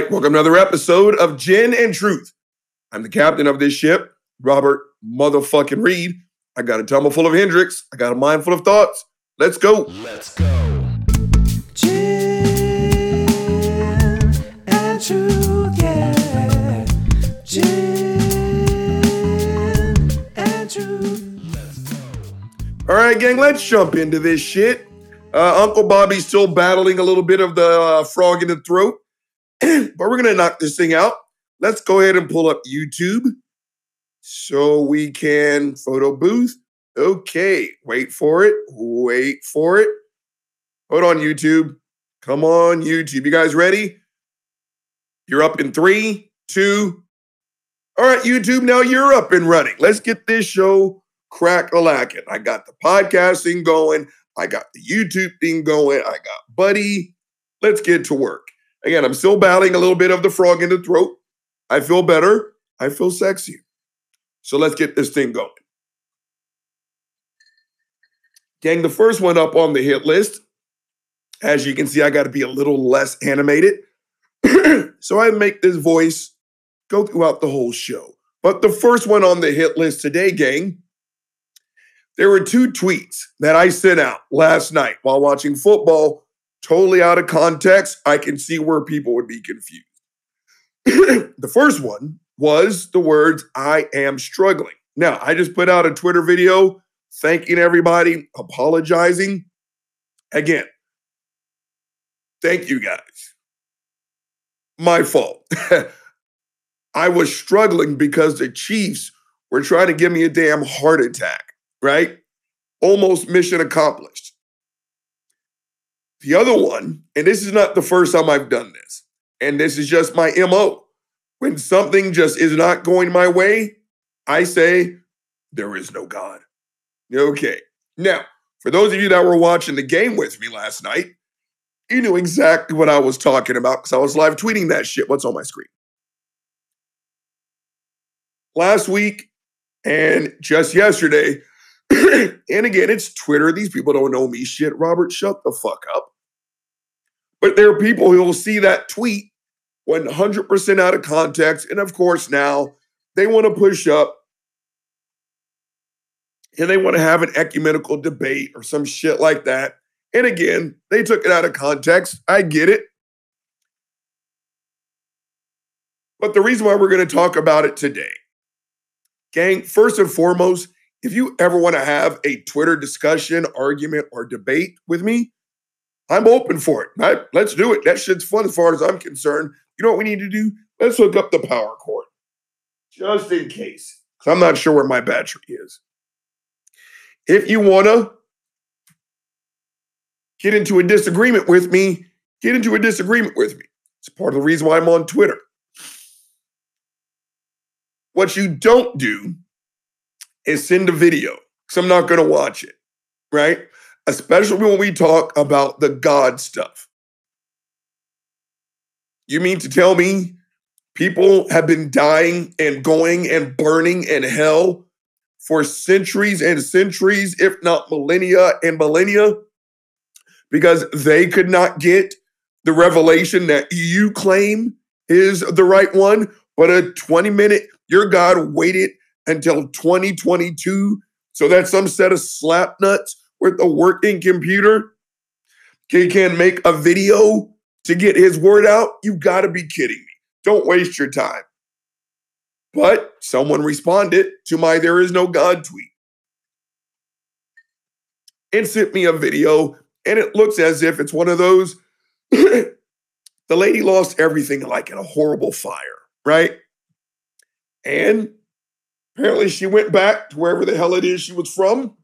right, welcome to another episode of Gin and Truth. I'm the captain of this ship, Robert motherfucking Reed. I got a tumble full of Hendrick's. I got a mind full of thoughts. Let's go. Let's go. Gin and truth, yeah. Gin and truth. All right, gang, let's jump into this shit. Uh, Uncle Bobby's still battling a little bit of the uh, frog in the throat, but we're gonna knock this thing out. Let's go ahead and pull up YouTube so we can photo booth. Okay, wait for it. Wait for it. Hold on, YouTube. Come on, YouTube. You guys ready? You're up in three, two. All right, YouTube, now you're up and running. Let's get this show crack a lacking. I got the podcasting going. I got the YouTube thing going. I got Buddy. Let's get to work. Again, I'm still battling a little bit of the frog in the throat. I feel better. I feel sexy. So let's get this thing going. Gang, the first one up on the hit list. As you can see, I got to be a little less animated. so I make this voice go throughout the whole show. But the first one on the hit list today, gang, there were two tweets that I sent out last night while watching football, totally out of context. I can see where people would be confused. the first one was the words, I am struggling. Now, I just put out a Twitter video thanking everybody, apologizing. Again, thank you guys. My fault. I was struggling because the Chiefs were trying to give me a damn heart attack, right? Almost mission accomplished. The other one, and this is not the first time I've done this, and this is just my MO. When something just is not going my way, I say, there is no God. Okay. Now, for those of you that were watching the game with me last night, you knew exactly what I was talking about because I was live tweeting that shit. What's on my screen? Last week and just yesterday, and again, it's Twitter. These people don't know me shit. Robert, shut the fuck up. But there are people who will see that tweet 100% out of context. And of course, now they want to push up and they want to have an ecumenical debate or some shit like that. And again, they took it out of context. I get it. But the reason why we're going to talk about it today, gang, first and foremost, if you ever want to have a Twitter discussion, argument, or debate with me, I'm open for it. Right? Let's do it. That shit's fun as far as I'm concerned. You know what we need to do? Let's hook up the power cord just in case. I'm not sure where my battery is. If you want to get into a disagreement with me, get into a disagreement with me. It's part of the reason why I'm on Twitter. What you don't do is send a video because I'm not going to watch it, right? Especially when we talk about the God stuff. You mean to tell me people have been dying and going and burning in hell for centuries and centuries, if not millennia and millennia, because they could not get the revelation that you claim is the right one, but a 20 minute, your God waited until 2022 so that some set of slap nuts with a working computer can, make a video to get his word out? You gotta be kidding me. Don't waste your time. But someone responded to my There Is No God tweet and sent me a video, and it looks as if it's one of those. the lady lost everything like in a horrible fire, right? And apparently she went back to wherever the hell it is she was from.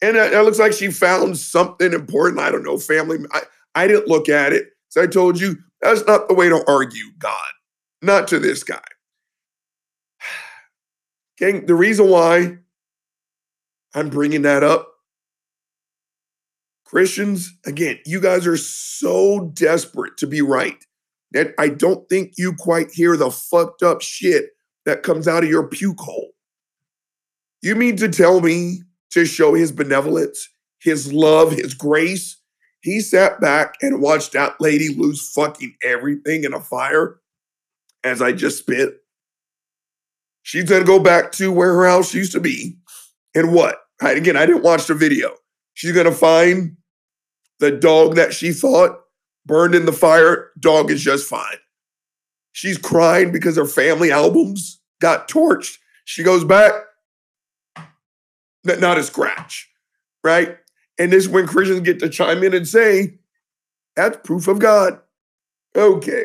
And it, looks like she found something important. I don't know, family. I, I didn't look at it. So I told you that's not the way to argue God, not to this guy. Gang, the reason why I'm bringing that up, Christians, again, you guys are so desperate to be right that I don't think you quite hear the fucked up shit that comes out of your puke hole. You mean to tell me to show his benevolence, his love, his grace, he sat back and watched that lady lose fucking everything in a fire as I just spit. She's gonna go back to where her house used to be. And what? Right, again, I didn't watch the video. She's gonna find the dog that she thought burned in the fire. Dog is just fine. She's crying because her family albums got torched. She goes back, not a scratch, right? And this is when Christians get to chime in and say, that's proof of God. Okay.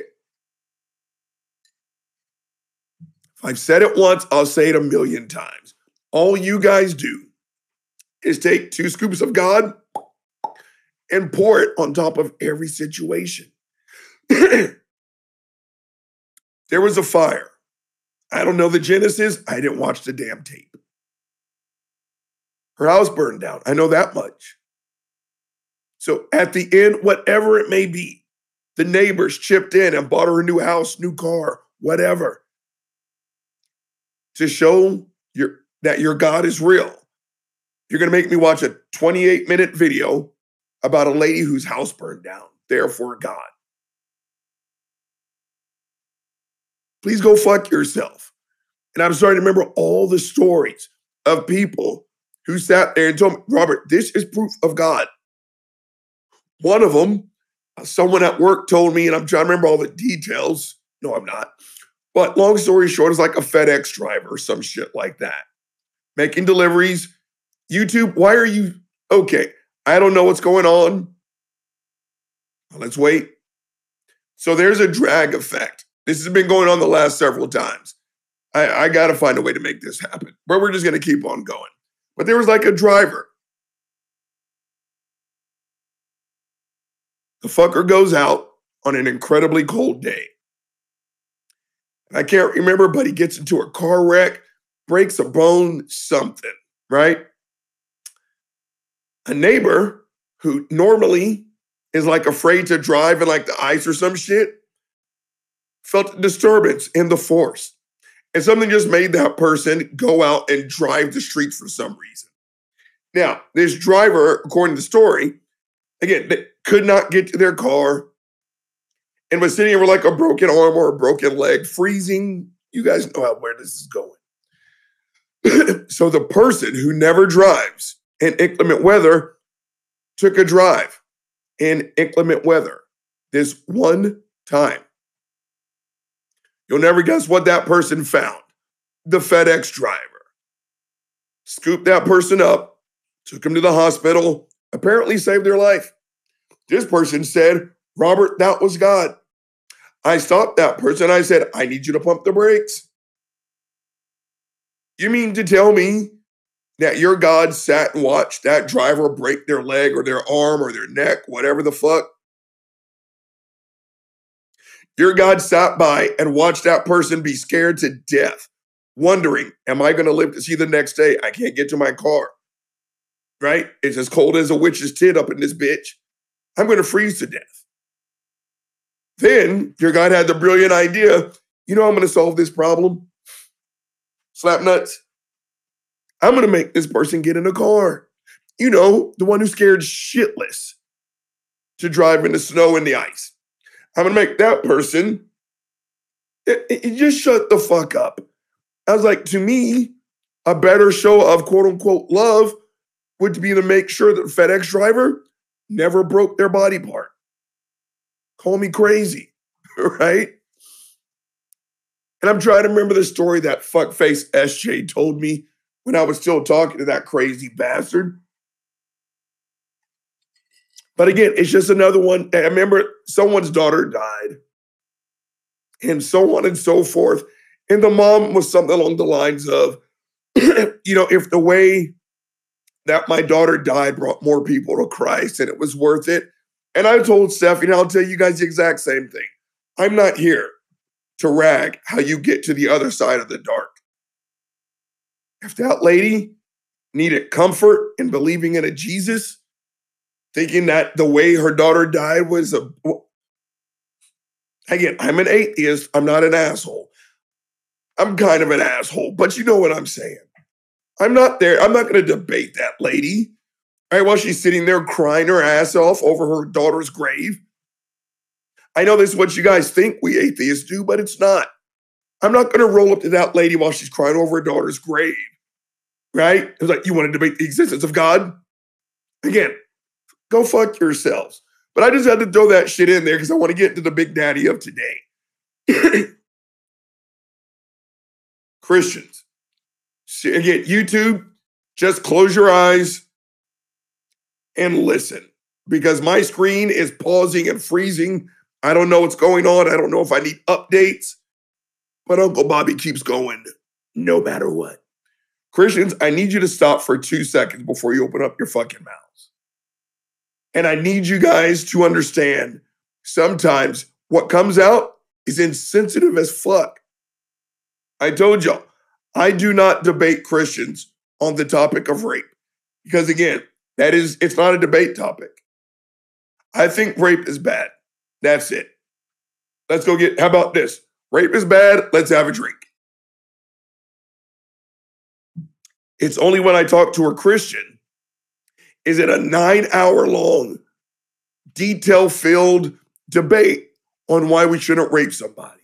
If I've said it once, I'll say it a million times. All you guys do is take two scoops of God and pour it on top of every situation. there was a fire. I don't know the Genesis. I didn't watch the damn tape. Her house burned down. I know that much. So at the end, whatever it may be, the neighbors chipped in and bought her a new house, new car, whatever, to show your that your God is real. You're going to make me watch a 28 minute video about a lady whose house burned down. Therefore, God. Please go fuck yourself. And I'm starting to remember all the stories of people who sat there and told me, Robert, this is proof of God. One of them, uh, someone at work told me, and I'm trying to remember all the details. No, I'm not. But long story short, it's like a FedEx driver or some shit like that. Making deliveries. YouTube, why are you okay? I don't know what's going on. Let's wait. So there's a drag effect. This has been going on the last several times. I, I got to find a way to make this happen, but we're just going to keep on going. But there was like a driver. The fucker goes out on an incredibly cold day. I can't remember, but he gets into a car wreck, breaks a bone, something, right? A neighbor who normally is like afraid to drive in like the ice or some shit felt disturbance in the force. And something just made that person go out and drive the streets for some reason. Now, this driver, according to the story, again, they could not get to their car and was sitting with like a broken arm or a broken leg, freezing. You guys know where this is going. so the person who never drives in inclement weather took a drive in inclement weather this one time. You'll never guess what that person found. The FedEx driver. Scooped that person up, took him to the hospital, apparently saved their life. This person said, Robert, that was God. I stopped that person. I said, I need you to pump the brakes. You mean to tell me that your God sat and watched that driver break their leg or their arm or their neck, whatever the fuck? Your God sat by and watched that person be scared to death, wondering, Am I going to live to see the next day? I can't get to my car. Right? It's as cold as a witch's tit up in this bitch. I'm going to freeze to death. Then your God had the brilliant idea you know, I'm going to solve this problem. Slap nuts. I'm going to make this person get in a car. You know, the one who's scared shitless to drive in the snow and the ice. I'm to make that person it, it- just shut the fuck up. I was like, to me, a better show of quote unquote love would be to make sure that FedEx driver never broke their body part. Call me crazy, right? And I'm trying to remember the story that fuckface SJ told me when I was still talking to that crazy bastard. But again, it's just another one. I remember someone's daughter died, and so on and so forth. And the mom was something along the lines of, you know, if the way that my daughter died brought more people to Christ and it was worth it. And I told Stephanie, and I'll tell you guys the exact same thing. I'm not here to rag how you get to the other side of the dark. If that lady needed comfort in believing in a Jesus, thinking that the way her daughter died was a. Again, I'm an atheist. I'm not an asshole. I'm kind of an asshole, but you know what I'm saying. I'm not there. I'm not going to debate that lady. right? While she's sitting there crying her ass off over her daughter's grave. I know this is what you guys think we atheists do, but it's not. I'm not going to roll up to that lady while she's crying over her daughter's grave, right? It's like, you want to debate the existence of God? Again, go fuck yourselves. But I just had to throw that shit in there because I want to get to the big daddy of today. Christians. Again, YouTube, just close your eyes and listen because my screen is pausing and freezing. I don't know what's going on. I don't know if I need updates, but Uncle Bobby keeps going no matter what. Christians, I need you to stop for two seconds before you open up your fucking mouths. And I need you guys to understand sometimes what comes out is insensitive as fuck. I told y'all, I do not debate Christians on the topic of rape because, again, that is, it's not a debate topic. I think rape is bad. That's it. Let's go get, how about this? Rape is bad. Let's have a drink. It's only when I talk to a Christian is it a nine hour long, detail filled debate on why we shouldn't rape somebody.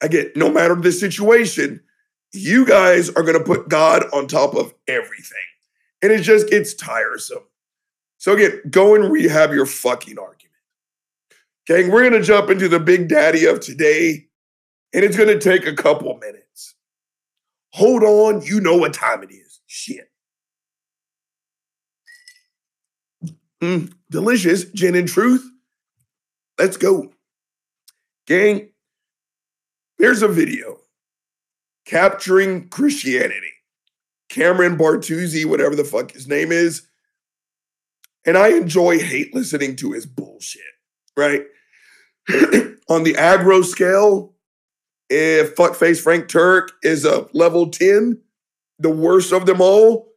Again, no matter the situation, you guys are going to put God on top of everything. And it just gets tiresome. So, again, go and rehab your fucking argument. Gang, we're going to jump into the big daddy of today, and it's going to take a couple minutes. Hold on, you know what time it is. Shit. Mm, delicious gin and truth. Let's go. Gang, there's a video capturing Christianity. Cameron Bertuzzi, whatever the fuck his name is. And I enjoy hate listening to his bullshit, right? On the aggro scale, if fuckface Frank Turk is a level 10, the worst of them all,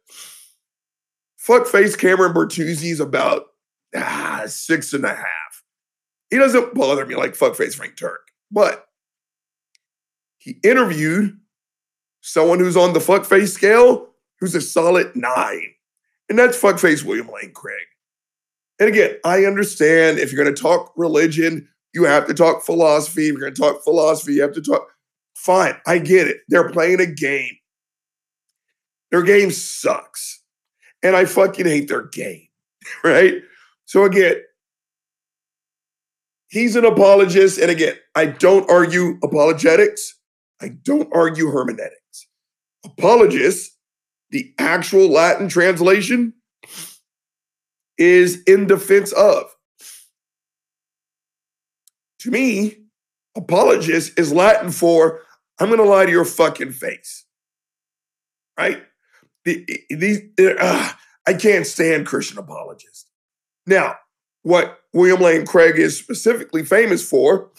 fuckface Cameron Bertuzzi is about ah, six and a half. He doesn't bother me like fuckface Frank Turk, but he interviewed someone who's on the fuckface scale who's a solid nine. And that's fuckface William Lane Craig. And again, I understand if you're going to talk religion, you have to talk philosophy. If you're going to talk philosophy, you have to talk. Fine, I get it. They're playing a game. Their game sucks. And I fucking hate their game, right? So again, he's an apologist. And again, I don't argue apologetics, I don't argue hermeneutics. Apologists, the actual Latin translation, is in defense of. To me, apologist is Latin for I'm going to lie to your fucking face. Right? These, uh, I can't stand Christian apologists. Now, what William Lane Craig is specifically famous for,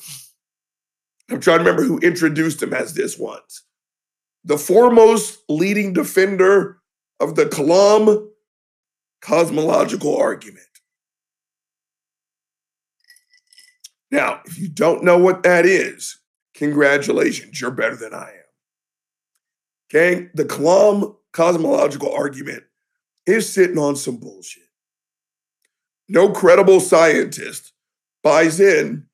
I'm trying to remember who introduced him as this once. The foremost leading defender of the Kalam cosmological argument. Now, if you don't know what that is, congratulations, you're better than I am. Okay, the Kalam cosmological argument is sitting on some bullshit. No credible scientist buys in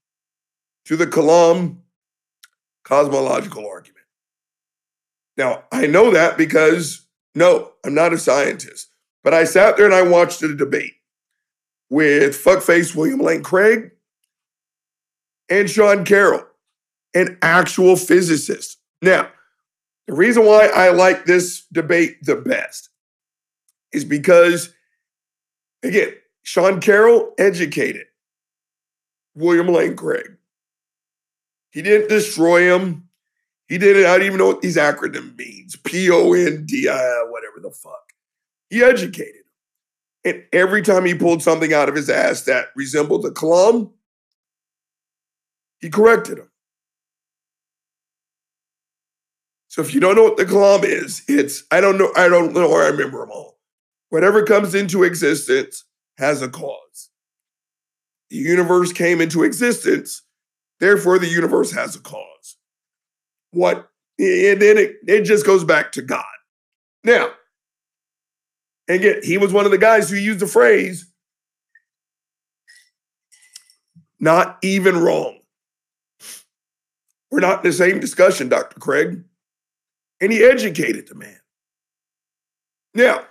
to the Kalam cosmological argument. Now, I know that because, no, I'm not a scientist, but I sat there and I watched a debate with fuckface William Lane Craig and Sean Carroll, an actual physicist. Now, the reason why I like this debate the best is because, again, Sean Carroll educated William Lane Craig. He didn't destroy him. He didn't, I don't even know what these acronym means. P O N D I, whatever the fuck. He educated him. And every time he pulled something out of his ass that resembled a Kalam, he corrected him. So if you don't know what the Kalam is, it's I don't know, I don't know or I remember them all. Whatever comes into existence has a cause. The universe came into existence, therefore the universe has a cause. What and then it, it just goes back to God. Now, And again, he was one of the guys who used the phrase, not even wrong. We're not in the same discussion, Dr. Craig. And he educated the man. Now,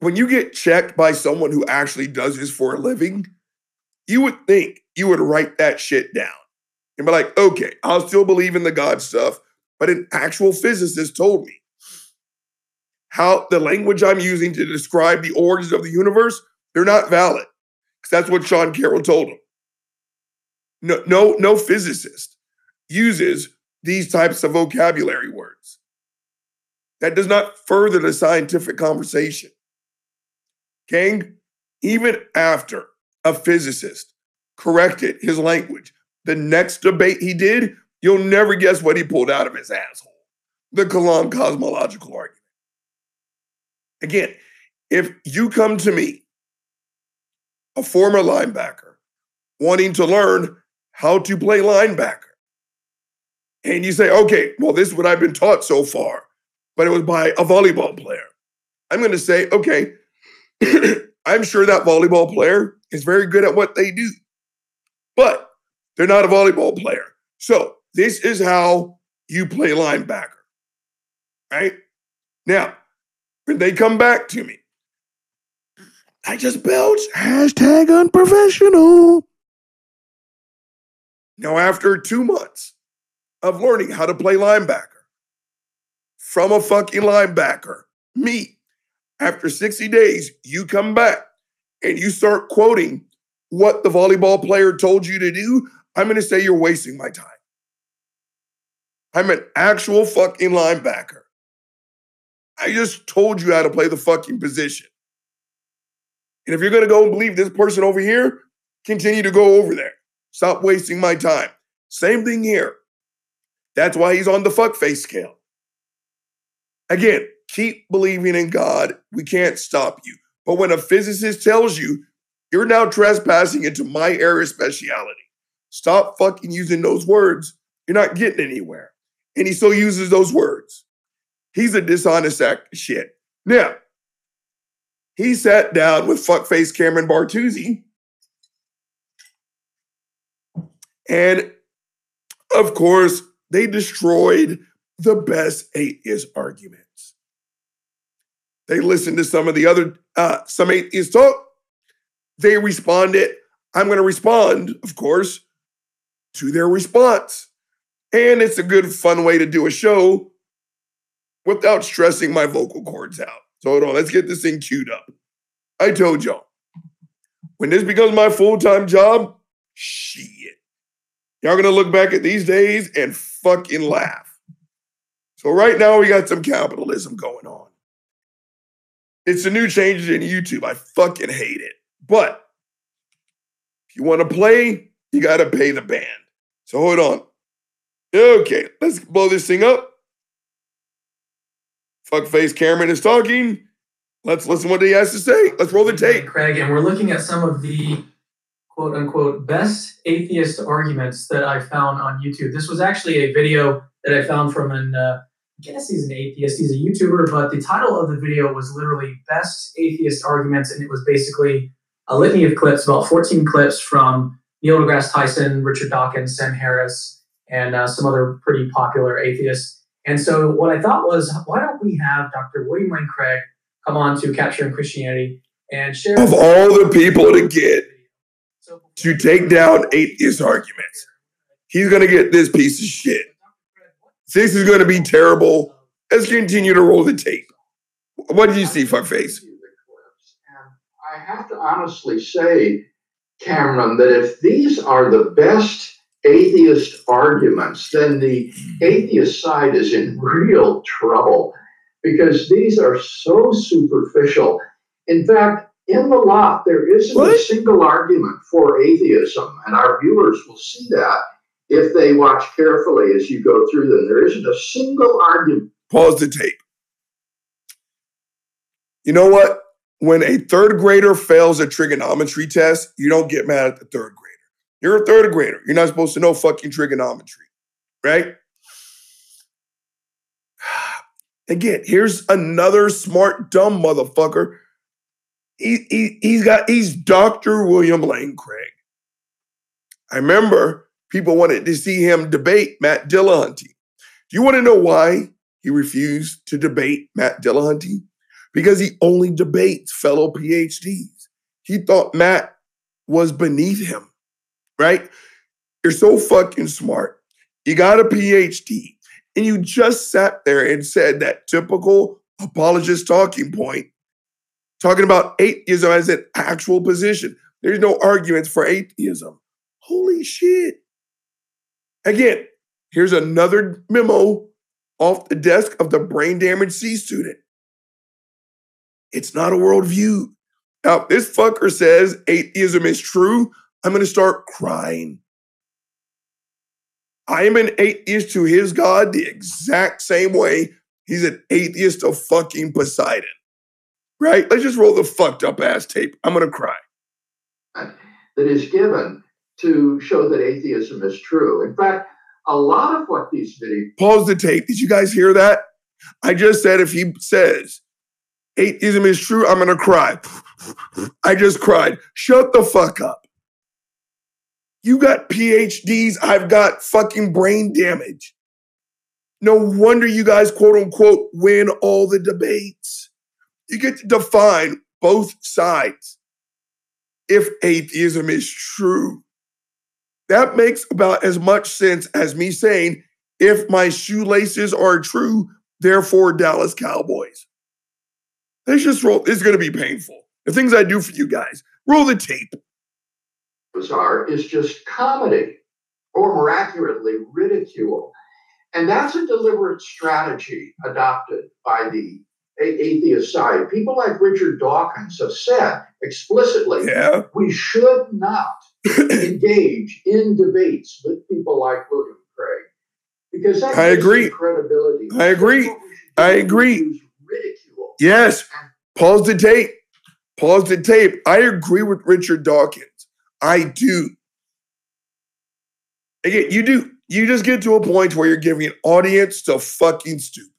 when you get checked by someone who actually does this for a living, you would think you would write that shit down and be like, okay, I'll still believe in the God stuff, but an actual physicist told me how the language I'm using to describe the origins of the universe, they're not valid. Because that's what Sean Carroll told him. No, no, no physicist uses these types of vocabulary words. That does not further the scientific conversation. King, even after a physicist corrected his language, the next debate he did, you'll never guess what he pulled out of his asshole the Kalam cosmological argument. Again, if you come to me, a former linebacker, wanting to learn how to play linebacker, and you say, okay, well, this is what I've been taught so far, but it was by a volleyball player. I'm going to say, okay, I'm sure that volleyball player is very good at what they do, but they're not a volleyball player. So this is how you play linebacker, right? Now, when they come back to me, I just belch, hashtag unprofessional. Now, after two months of learning how to play linebacker from a fucking linebacker, me, after 60 days, you come back and you start quoting what the volleyball player told you to do, I'm going to say you're wasting my time. I'm an actual fucking linebacker. I just told you how to play the fucking position. And if you're going to go and believe this person over here, continue to go over there. Stop wasting my time. Same thing here. That's why he's on the fuck face scale. Again, keep believing in God. We can't stop you. But when a physicist tells you you're now trespassing into my area of speciality, stop fucking using those words. You're not getting anywhere. And he still uses those words. He's a dishonest act of shit. Now, he sat down with fuckface Cameron Bertuzzi. And of course, they destroyed the best atheist arguments. They listened to some of the other uh, some atheists talk. They responded. I'm going to respond, of course, to their response. And it's a good, fun way to do a show without stressing my vocal cords out. So hold on, let's get this thing queued up. I told y'all, when this becomes my full-time job, shit. Y'all gonna look back at these days and fucking laugh. So right now we got some capitalism going on. It's the new changes in YouTube. I fucking hate it. But if you want to play, you gotta pay the band. So hold on. Okay, let's blow this thing up. Fuckface Cameron is talking. Let's listen what he has to say. Let's roll the tape. Craig, and we're looking at some of the quote unquote best atheist arguments that I found on YouTube. This was actually a video that I found from an, uh, I guess he's an atheist, he's a YouTuber, but the title of the video was literally Best Atheist Arguments, and it was basically a litany of clips, about 14 clips from Neil deGrasse Tyson, Richard Dawkins, Sam Harris, and uh, some other pretty popular atheists. And so what I thought was, why don't we have Dr. William Lane Craig come on to Capturing Christianity and share Of all the people to get to take down atheist arguments, he's gonna get this piece of shit. This is gonna be terrible. Let's continue to roll the tape. What did you see, fuckface? And I have to honestly say, Cameron, that if these are the best atheist arguments, then the atheist side is in real trouble because these are so superficial. In fact, in the lot, there isn't a single argument for atheism, and our viewers will see that if they watch carefully as you go through them. There isn't a single argument. Pause the tape. You know what? When a third grader fails a trigonometry test, you don't get mad at the third grader. You're a third grader. You're not supposed to know fucking trigonometry, right? Again, here's another smart, dumb motherfucker He, he, he's got, he's Dr. William Lane Craig. I remember people wanted to see him debate Matt Dillahunty. Do you want to know why he refused to debate Matt Dillahunty? Because he only debates fellow PhDs. He thought Matt was beneath him, right? You're so fucking smart. You got a PhD, and you just sat there and said that typical apologist talking point, talking about atheism as an actual position. There's no arguments for atheism. Holy shit. Again, here's another memo off the desk of the brain damaged C student. It's not a worldview. Now, this fucker says atheism is true, I'm going to start crying. I am an atheist to his God the exact same way he's an atheist to fucking Poseidon. Right? Let's just roll the fucked up ass tape. I'm going to cry. that is given to show that atheism is true. In fact, a lot of what these videos Pause the tape. Did you guys hear that? I just said if he says atheism is true, I'm going to cry. I just cried. Shut the fuck up. You got PhDs, I've got fucking brain damage. No wonder you guys, quote unquote, win all the debates. You get to define both sides if atheism is true. That makes about as much sense as me saying, if my shoelaces are true, therefore Dallas Cowboys. Let's just roll. It's going to be painful. The things I do for you guys. Roll the tape. Bizarre is just comedy, or more accurately, ridicule. And that's a deliberate strategy adopted by the atheist side. People like Richard Dawkins have said explicitly Yeah. we should not engage in debates with people like William Craig because that I agree. credibility. I agree. What we should do I agree. yes. Pause the tape. Pause the tape. I agree with Richard Dawkins. I do. Again, you do. You just get to a point where you're giving an audience to fucking stupid.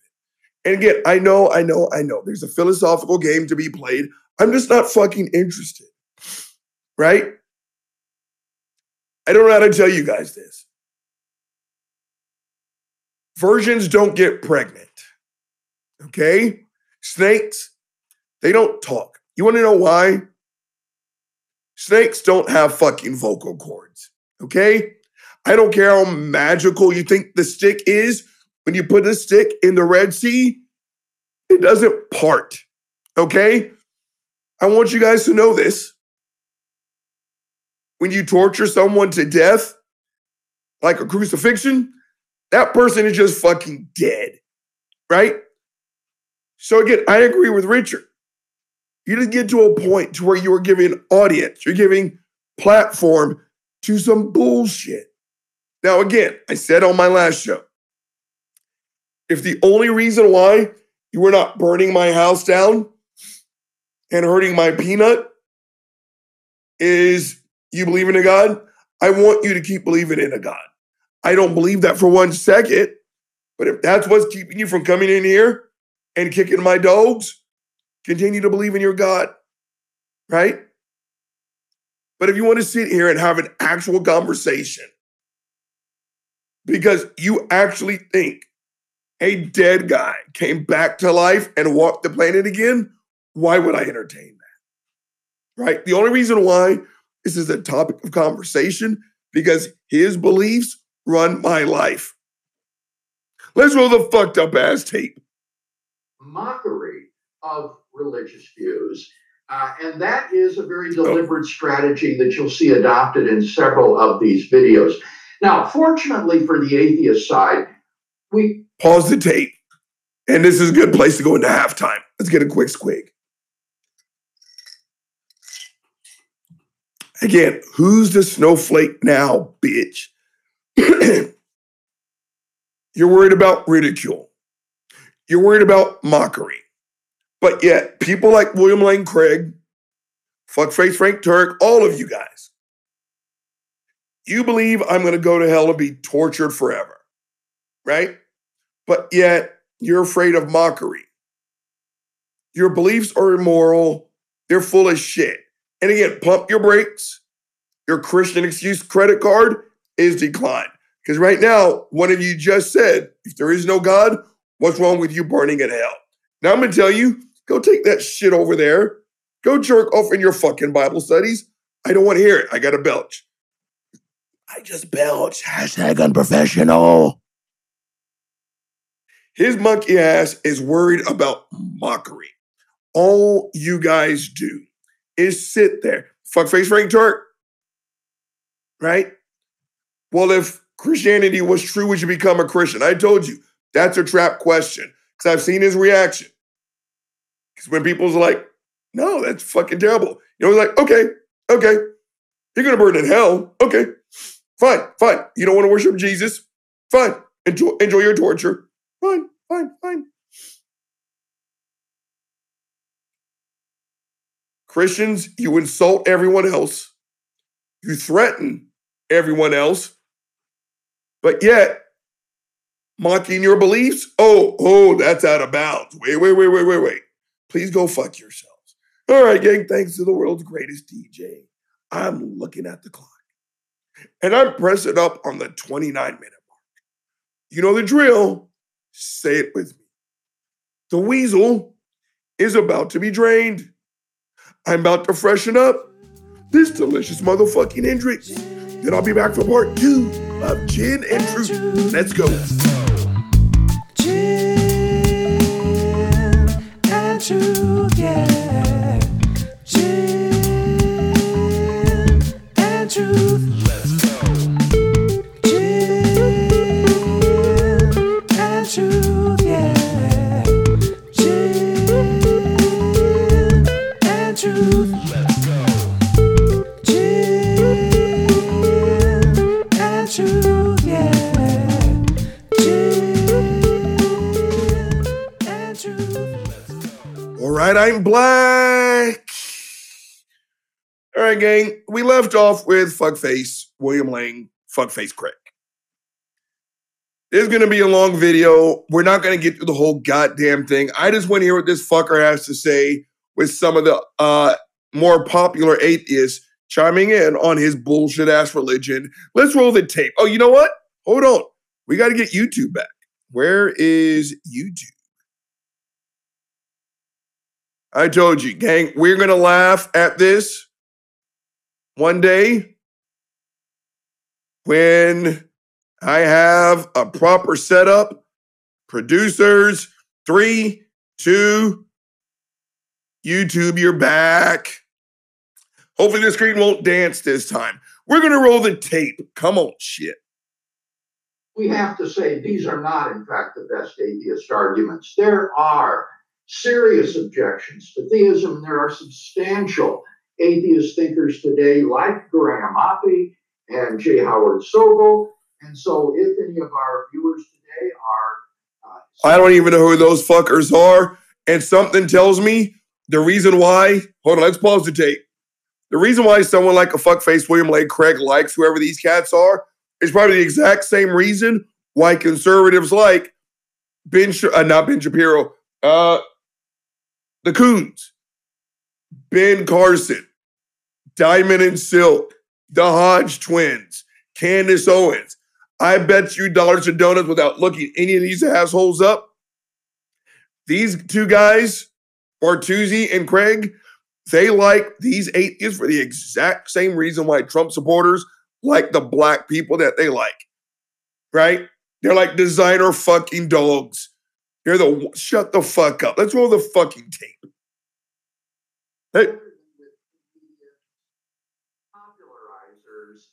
And again, I know, I know, I know. There's a philosophical game to be played. I'm just not fucking interested. Right? I don't know how to tell you guys this. Virgins don't get pregnant. Okay? Snakes, they don't talk. You want to know why? Snakes don't have fucking vocal cords. Okay? I don't care how magical you think the stick is. When you put a stick in the Red Sea, it doesn't part. Okay? I want you guys to know this. When you torture someone to death, like a crucifixion, that person is just fucking dead. Right? So again, I agree with Richard. You just get to a point to where you are giving audience, you're giving platform to some bullshit. Now, again, I said on my last show, if the only reason why you were not burning my house down and hurting my peanut is you believe in a God, I want you to keep believing in a God. I don't believe that for one second, but if that's what's keeping you from coming in here and kicking my dogs, continue to believe in your God, right? But if you want to sit here and have an actual conversation, because you actually think a dead guy came back to life and walked the planet again, why would I entertain that? Right? The only reason why this is a topic of conversation because his beliefs run my life. Let's roll the fucked up ass tape. mockery of religious views. Uh, and that is a very deliberate strategy that you'll see adopted in several of these videos. Now, fortunately for the atheist side, we Pause the tape. And this is a good place to go into halftime. Let's get a quick squig. Again, who's the snowflake now, bitch? You're worried about ridicule. You're worried about mockery. But yet, people like William Lane Craig, Fuckface Frank Turk, all of you guys, you believe I'm going to go to hell and be tortured forever, right? But yet, you're afraid of mockery. Your beliefs are immoral. They're full of shit. And again, pump your brakes. Your Christian excuse credit card is declined. Because right now, one of you just said, if there is no God, what's wrong with you burning in hell? Now I'm gonna tell you, go take that shit over there. Go jerk off in your fucking Bible studies. I don't want to hear it. I gotta belch. I just belch. Hashtag unprofessional. His monkey ass is worried about mockery. All you guys do is sit there. Fuckface Frank Turk. Right? Well, if Christianity was true, would you become a Christian? I told you that's a trap question because I've seen his reaction. Because when people's like, no, that's fucking terrible. You know, like, okay, okay, you're gonna burn in hell. Okay, fine, fine. You don't want to worship Jesus? Fine. Enjoy, enjoy your torture. Fine, fine, fine. Christians, you insult everyone else. You threaten everyone else. But yet, mocking your beliefs, oh, oh, that's out of bounds. Wait, wait, wait, wait, wait, wait. Please go fuck yourselves. All right, gang, thanks to the world's greatest DJ. I'm looking at the clock. And I'm pressing up on the 29 minute mark. You know the drill. Say it with me. The weasel is about to be drained. I'm about to freshen up this delicious motherfucking Hendrick's. Then I'll be back for part two of Gin and Truth. Let's go. Gin and truth, yeah. I'm black. All right, gang. We left off with fuckface William Lang, fuckface Craig. This is going to be a long video. We're not going to get through the whole goddamn thing. I just want to hear what this fucker has to say with some of the uh, more popular atheists chiming in on his bullshit ass religion. Let's roll the tape. Oh, you know what? Hold on. We got to get YouTube back. Where is YouTube? I told you, gang, we're going to laugh at this one day when I have a proper setup, producers, three, two, YouTube, you're back. Hopefully the screen won't dance this time. We're going to roll the tape. Come on, shit. we have to say these are not, in fact, the best atheist arguments. There are serious objections to theism. There are substantial atheist thinkers today, like Graham Oppy and J. Howard Sobel. And so, if any of our viewers today are, uh, I don't even know who those fuckers are. And something tells me the reason why, hold on, let's pause the tape. The reason why someone like a fuckface William Lane Craig likes whoever these cats are is probably the exact same reason why conservatives like Ben, Sh- uh, not Ben Shapiro, uh, the Coons, Ben Carson, Diamond and Silk, the Hodge twins, Candace Owens. I bet you dollars and donuts without looking any of these assholes up. These two guys, Bertuzzi and Craig, they like these atheists for the exact same reason why Trump supporters like the black people that they like. Right? They're like designer fucking dogs. They're the shut the fuck up. Let's roll the fucking tape. Hey, popularizers,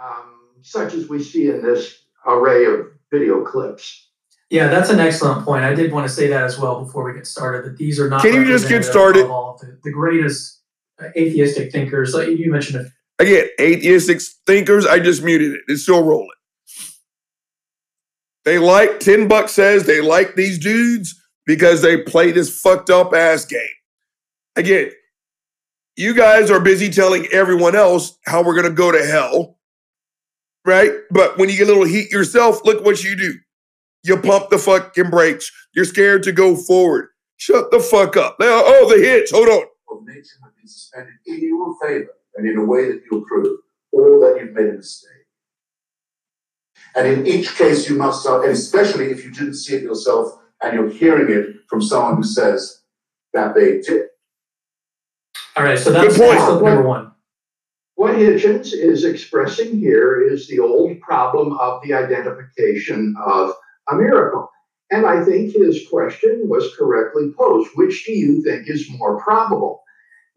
um, such as we see in this array of video clips. Yeah, that's an excellent point. I did want to say that as well before we get started. That these are not. Can you just get started? of all of the, the greatest uh, atheistic thinkers. Like you mentioned, a again, atheistic thinkers, I just muted it. It's still rolling. They like, 10 bucks says they like these dudes because they play this fucked up ass game. Again, you guys are busy telling everyone else how we're gonna go to hell, right? But when you get a little heat yourself, look what you do. You pump the fucking brakes. You're scared to go forward. Shut the fuck up. Now, Oh, the hits. Hold on. What makes him a be suspended in your favor and in a way that or that you've made a mistake. And in each case, you must, uh, and especially if you didn't see it yourself and you're hearing it from someone who says that they did. All right, so that's, Good point. number one. What Hitchens is expressing here is the old problem of the identification of a miracle. And I think his question was correctly posed. Which do you think is more probable?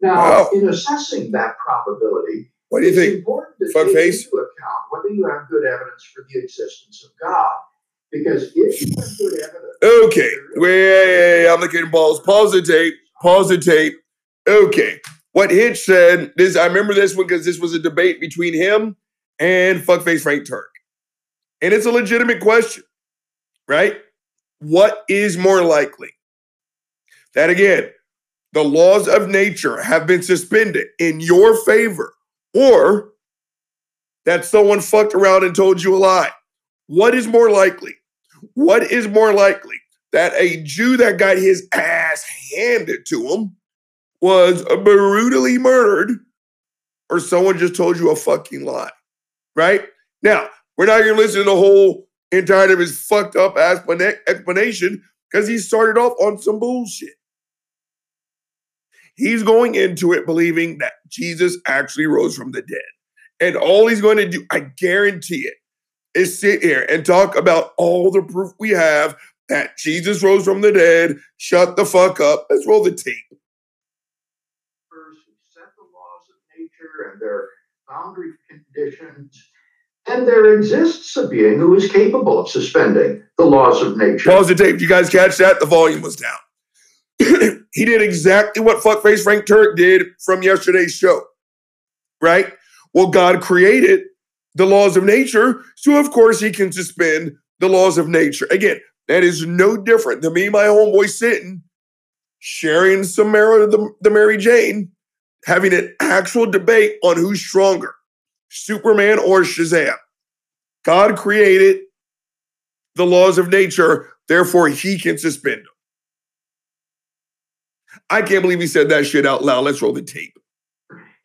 Now, Wow. in assessing that probability, What do you it's think? important to Fuck take face? into account whether you have good evidence for the existence of God. Because if you have good evidence, Okay. Wait, I'm looking at balls. Pause the tape. Pause the tape. Okay. What Hitch said, this I remember this one because this was a debate between him and fuckface Frank Turek. And it's a legitimate question, right? What is more likely? That again, the laws of nature have been suspended in your favor, or that someone fucked around and told you a lie. What is more likely? What is more likely? That a Jew that got his ass handed to him was brutally murdered, or someone just told you a fucking lie, right? Now, we're not going to listen to the whole entirety of his fucked up asplana- explanation because he started off on some bullshit. He's going into it believing that Jesus actually rose from the dead. And all he's going to do, I guarantee it, is sit here and talk about all the proof we have that Jesus rose from the dead. Shut the fuck up. Let's roll the tape. set the laws of nature and their boundary conditions, and there exists a being who is capable of suspending the laws of nature. Pause the tape. Did you guys catch that? The volume was down. he did exactly what fuckface Frank Turek did from yesterday's show, right? Well, God created the laws of nature, so of course he can suspend the laws of nature. Again, that is no different than me my homeboy sitting, sharing some Mary, the, the Mary Jane, having an actual debate on who's stronger, Superman or Shazam. God created the laws of nature, therefore he can suspend them. I can't believe he said that shit out loud. Let's roll the tape.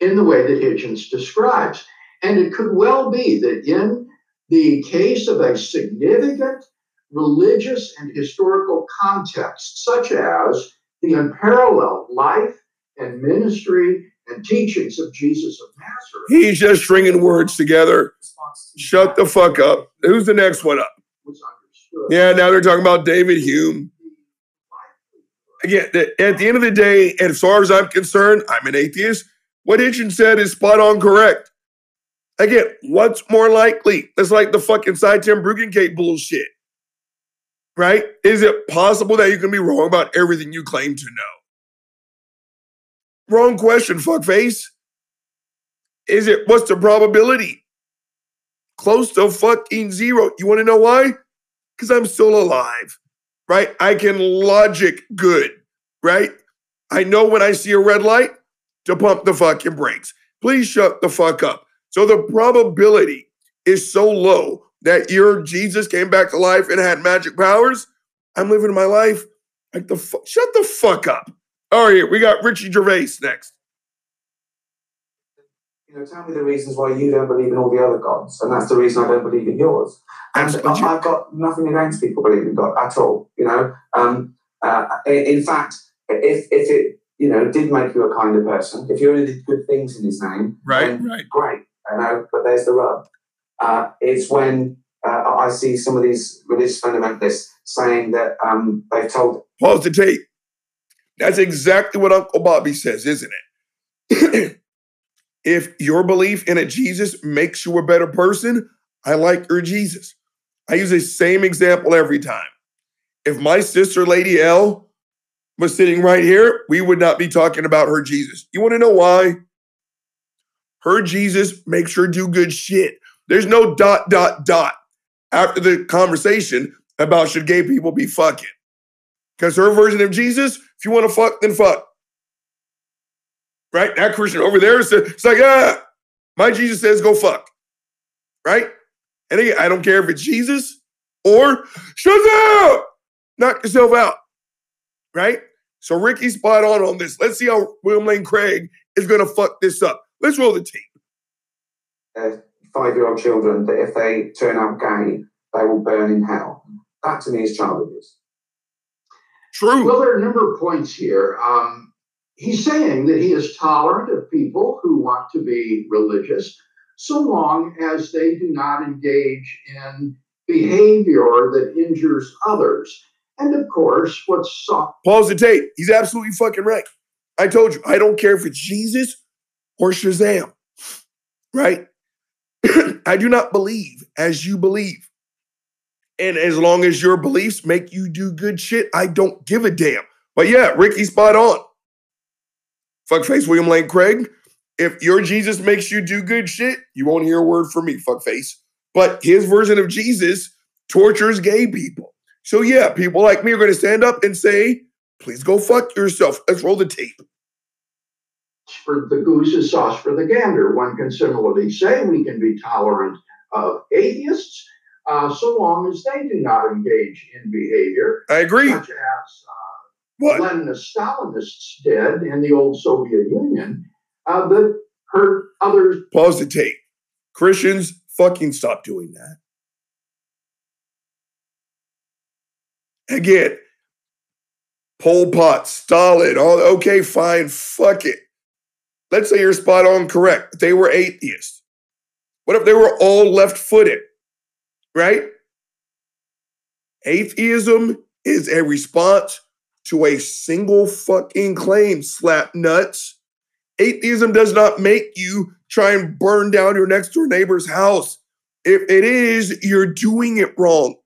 in the way that Hitchens describes. And it could well be that in the case of a significant religious and historical context, such as the unparalleled life and ministry and teachings of Jesus of Nazareth, He's just stringing words together. Shut the fuck up. Who's the next one up? Yeah, now they're talking about David Hume. Again, at the end of the day, as far as I'm concerned, I'm an atheist. What Hitchens said is spot on correct. Again, what's more likely? It's like the fucking Sye Ten Bruggencate bullshit. Right? Is it possible that you can be wrong about everything you claim to know? Wrong question, fuckface. Is it what's the probability? Close to fucking zero. You want to know why? Because I'm still alive right? I can logic good, right? I know when I see a red light to pump the fucking brakes. Please shut the fuck up. So the probability is so low that your Jesus came back to life and had magic powers. I'm living my life like the fu- shut the fuck up. All right, we got Richie Gervais next. You know, tell me the reasons why you don't believe in all the other gods, and that's the reason I don't believe in yours. And That's what you- I- I've got nothing against people believing in God at all. You know, um, uh, in, fact, if if it you know did make you a kinder person, if you only did good things in His name, then right. great. You know, but there's the rub. Uh, it's when uh, I see some of these religious fundamentalists saying that um, they've told Pause the tape. That's exactly what Uncle Bobby says, isn't it? if your belief in a Jesus makes you a better person, I like your Jesus. I use the same example every time. If my sister, Lady L, was sitting right here, we would not be talking about her Jesus. You want to know why? Her Jesus makes her do good shit. There's no dot, dot, dot after the conversation about should gay people be fucking. Because her version of Jesus, if you want to fuck, then fuck. Right? That Christian over there is it's like, ah, my Jesus says go fuck. Right? And again, I don't care if it's Jesus or shut up, knock yourself out. Right? So Ricky's spot on on this. Let's see how William Lane Craig is going to fuck this up. Let's roll the tape. uh, five-year-old children that if they turn out gay, they will burn in hell. That to me is child abuse. True. Well, there are a number of points here. Um, he's saying that he is tolerant of people who want to be religious so long as they do not engage in behavior that injures others. And of course, what's so- Pause the tape. He's absolutely fucking right. I told you, I don't care if it's Jesus or Shazam, right? I do not believe as you believe. And as long as your beliefs make you do good shit, I don't give a damn. But yeah, Ricky's spot on. Fuckface William Lane Craig. If your Jesus makes you do good shit, you won't hear a word from me, fuckface. But his version of Jesus tortures gay people. So yeah, people like me are going to stand up and say, please go fuck yourself. Let's roll the tape. for the goose is sauce for the gander. One can similarly say we can be tolerant of atheists uh, so long as they do not engage in behavior I agree. such as uh, What? the Stalinists did in the old Soviet Union uh, that hurt others. Pause the tape. Christians, fucking stop doing that. Again, Pol Pot, Stalin, all okay, fine, fuck it. Let's say you're spot on correct. They were atheists. What if they were all left footed? Right? Atheism is a response to a single fucking claim, slap nuts. Atheism does not make you try and burn down your next door neighbor's house. If it is, you're doing it wrong,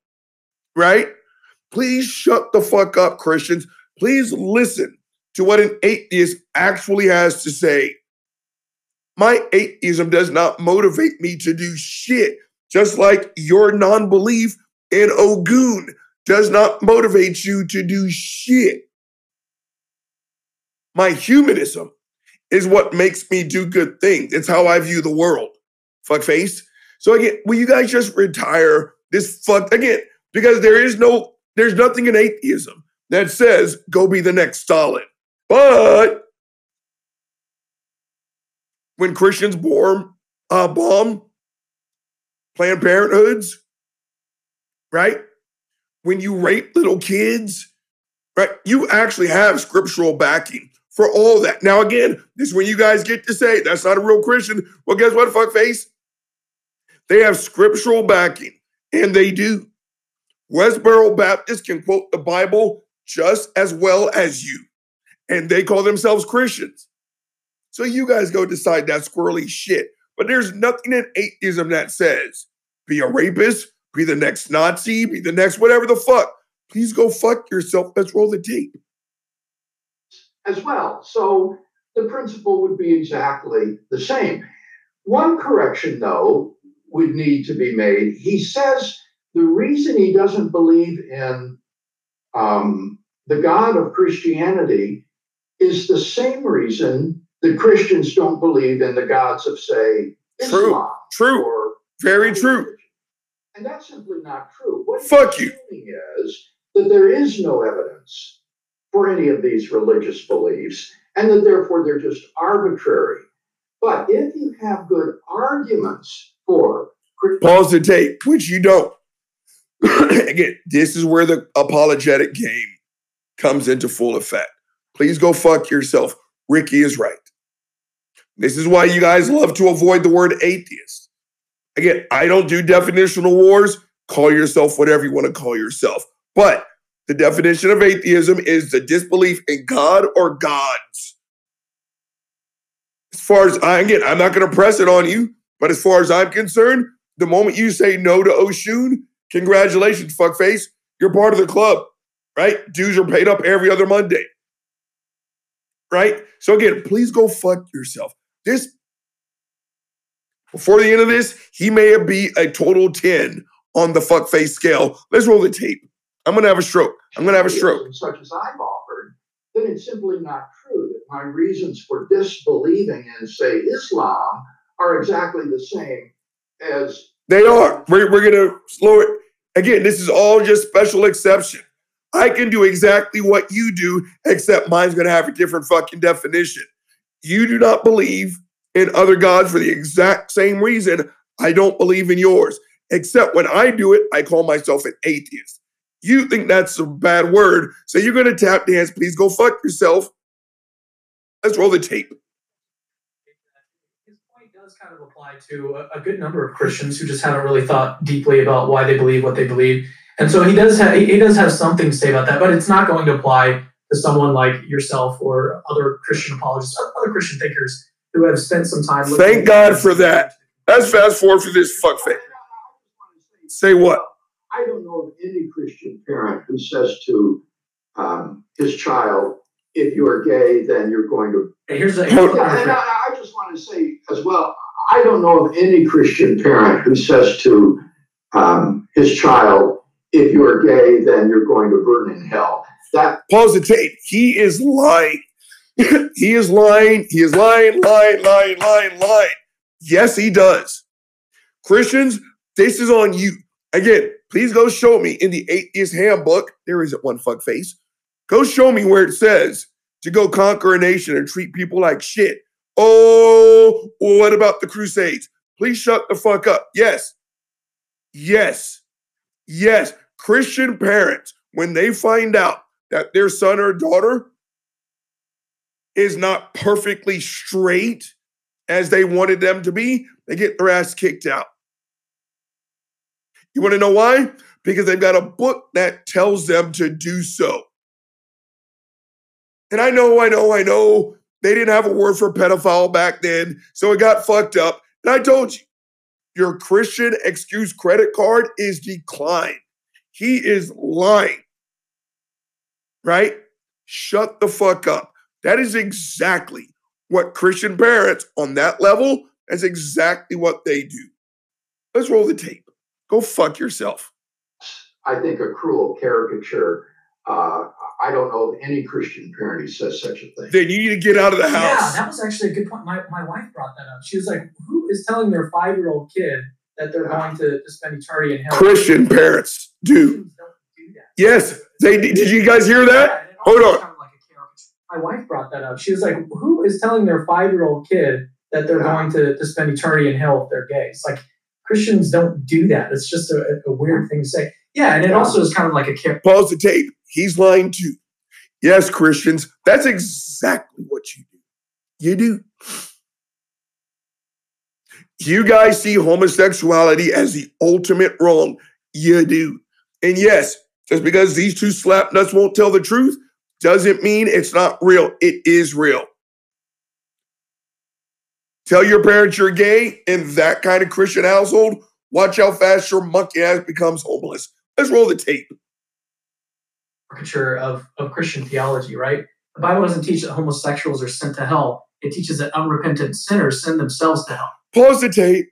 right? Please shut the fuck up, Christians. Please listen to what an atheist actually has to say. My atheism does not motivate me to do shit, just like your non belief in Ogun does not motivate you to do shit. My humanism is what makes me do good things. It's how I view the world. Fuck face. So again, will you guys just retire this fuck again? Because there is no, there's nothing in atheism that says go be the next Stalin. But when Christians bomb, uh, bomb Planned Parenthoods, right? When you rape little kids, right? You actually have scriptural backing for all that. Now, again, this is when you guys get to say that's not a real Christian. Well, guess what, fuckface? They have scriptural backing, and they do. Westboro Baptist can quote the Bible just as well as you, and they call themselves Christians. So you guys go decide that squirrely shit. But there's nothing in atheism that says be a rapist, be the next Nazi, be the next whatever the fuck. Please go fuck yourself. Let's roll the tape. as well. So the principle would be exactly the same. One correction, though, would need to be made. He says the reason he doesn't believe in um, the God of Christianity is the same reason that Christians don't believe in the gods of, say, True. Islam True. or Very true. And that's simply not true. What Fuck you. is that there is no evidence for any of these religious beliefs, and that therefore they're just arbitrary. But if you have good arguments for Pause the tape, which you don't. Again, this is where the apologetic game comes into full effect. Please go fuck yourself. Ricky is right. This is why you guys love to avoid the word atheist. Again, I don't do definitional wars. Call yourself whatever you want to call yourself. But the definition of atheism is the disbelief in God or gods. As far as I again, I'm not going to press it on you, but as far as I'm concerned, the moment you say no to Oshun, congratulations, fuckface. You're part of the club, right? Dues are paid up every other Monday, right? So again, please go fuck yourself. This before the end of this, he may be a total 10 on the fuck face scale. Let's roll the tape. I'm gonna have a stroke. I'm gonna have a stroke. such as I've offered, then it's simply not true that my reasons for disbelieving in, say, Islam are exactly the same as They are. We're, we're gonna slow it. Again, this is all just special exception. I can do exactly what you do, except mine's going to have a different fucking definition. You do not believe in other gods for the exact same reason I don't believe in yours. Except when I do it, I call myself an atheist. You think that's a bad word, so you're going to tap dance. Please go fuck yourself. Let's roll the tape. His point does kind of apply to a, a good number of Christians who just haven't really thought deeply about why they believe what they believe. And so he does have he does have something to say about that, but it's not going to apply to someone like yourself or other Christian apologists other Christian thinkers who have spent some time. looking Thank at- God for that. Let's fast forward for this fuckface. Say what? I don't know of any Christian parent who says to um, his child, if you are gay, then you're going to. Hey, here's a, Hold here's on. a And I, I just want to say as well, I don't know of any Christian parent who says to um, his child, if you are gay, then you're going to burn in hell. That Pause the tape. He is lying. he is lying. He is lying, lying, lying, lying, lying. Yes, he does. Christians, this is on you. Again, please go show me in the atheist handbook. There isn't one fuck face. Go show me where it says to go conquer a nation and treat people like shit. Oh, what about the Crusades? Please shut the fuck up. Yes. Yes. Yes. Christian parents, when they find out that their son or daughter is not perfectly straight as they wanted them to be, they get their ass kicked out. You want to know why? Because they've got a book that tells them to do so. And I know, I know, I know they didn't have a word for pedophile back then, so it got fucked up. And I told you, your Christian excuse credit card is declined. He is lying. Right? Shut the fuck up. That is exactly what Christian parents on that level, that's exactly what they do. Let's roll the tape. Go fuck yourself. I think a cruel caricature. Uh, I don't know of any Christian parent who says such a thing. Then you need to get out of the house. Yeah, that was actually a good point. My, my wife brought that up. She was like, Who is telling their five year old kid that they're going to, to spend eternity in hell? Christian parents do. Don't do that. Yes, they did. Did you guys hear that? Yeah, Hold on. sounded like a caricature. My wife brought that up. She was like, Who is telling their five year old kid that they're Yeah. going to, to spend eternity in hell if they're gay? It's like Christians don't do that. It's just a, a weird thing to say. Yeah, and it also is kind of like a caricature. Pause the tape. He's lying too. Yes, Christians, that's exactly what you do. You do. You guys see homosexuality as the ultimate wrong. You do. And yes, just because these two slap nuts won't tell the truth doesn't mean it's not real. It is real. Tell your parents you're gay in that kind of Christian household. Watch how fast your monkey ass becomes homeless. Let's roll the tape. caricature of, of Christian theology, right? The Bible doesn't teach that homosexuals are sent to hell. It teaches that unrepentant sinners send themselves to hell. Pause the tape.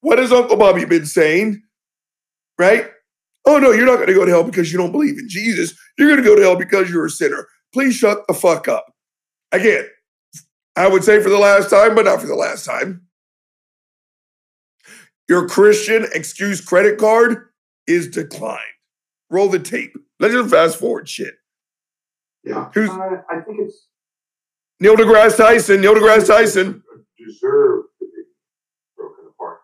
What has Uncle Bobby been saying? Right? Oh no, you're not going to go to hell because you don't believe in Jesus. You're going to go to hell because you're a sinner. Please shut the fuck up. Again, I would say for the last time, but not for the last time. Your Christian excuse credit card is declined. Roll the tape. Let's just fast forward shit. Yeah. Who's Uh, I think it's Neil deGrasse Tyson? Neil deGrasse Tyson. deserve to be broken apart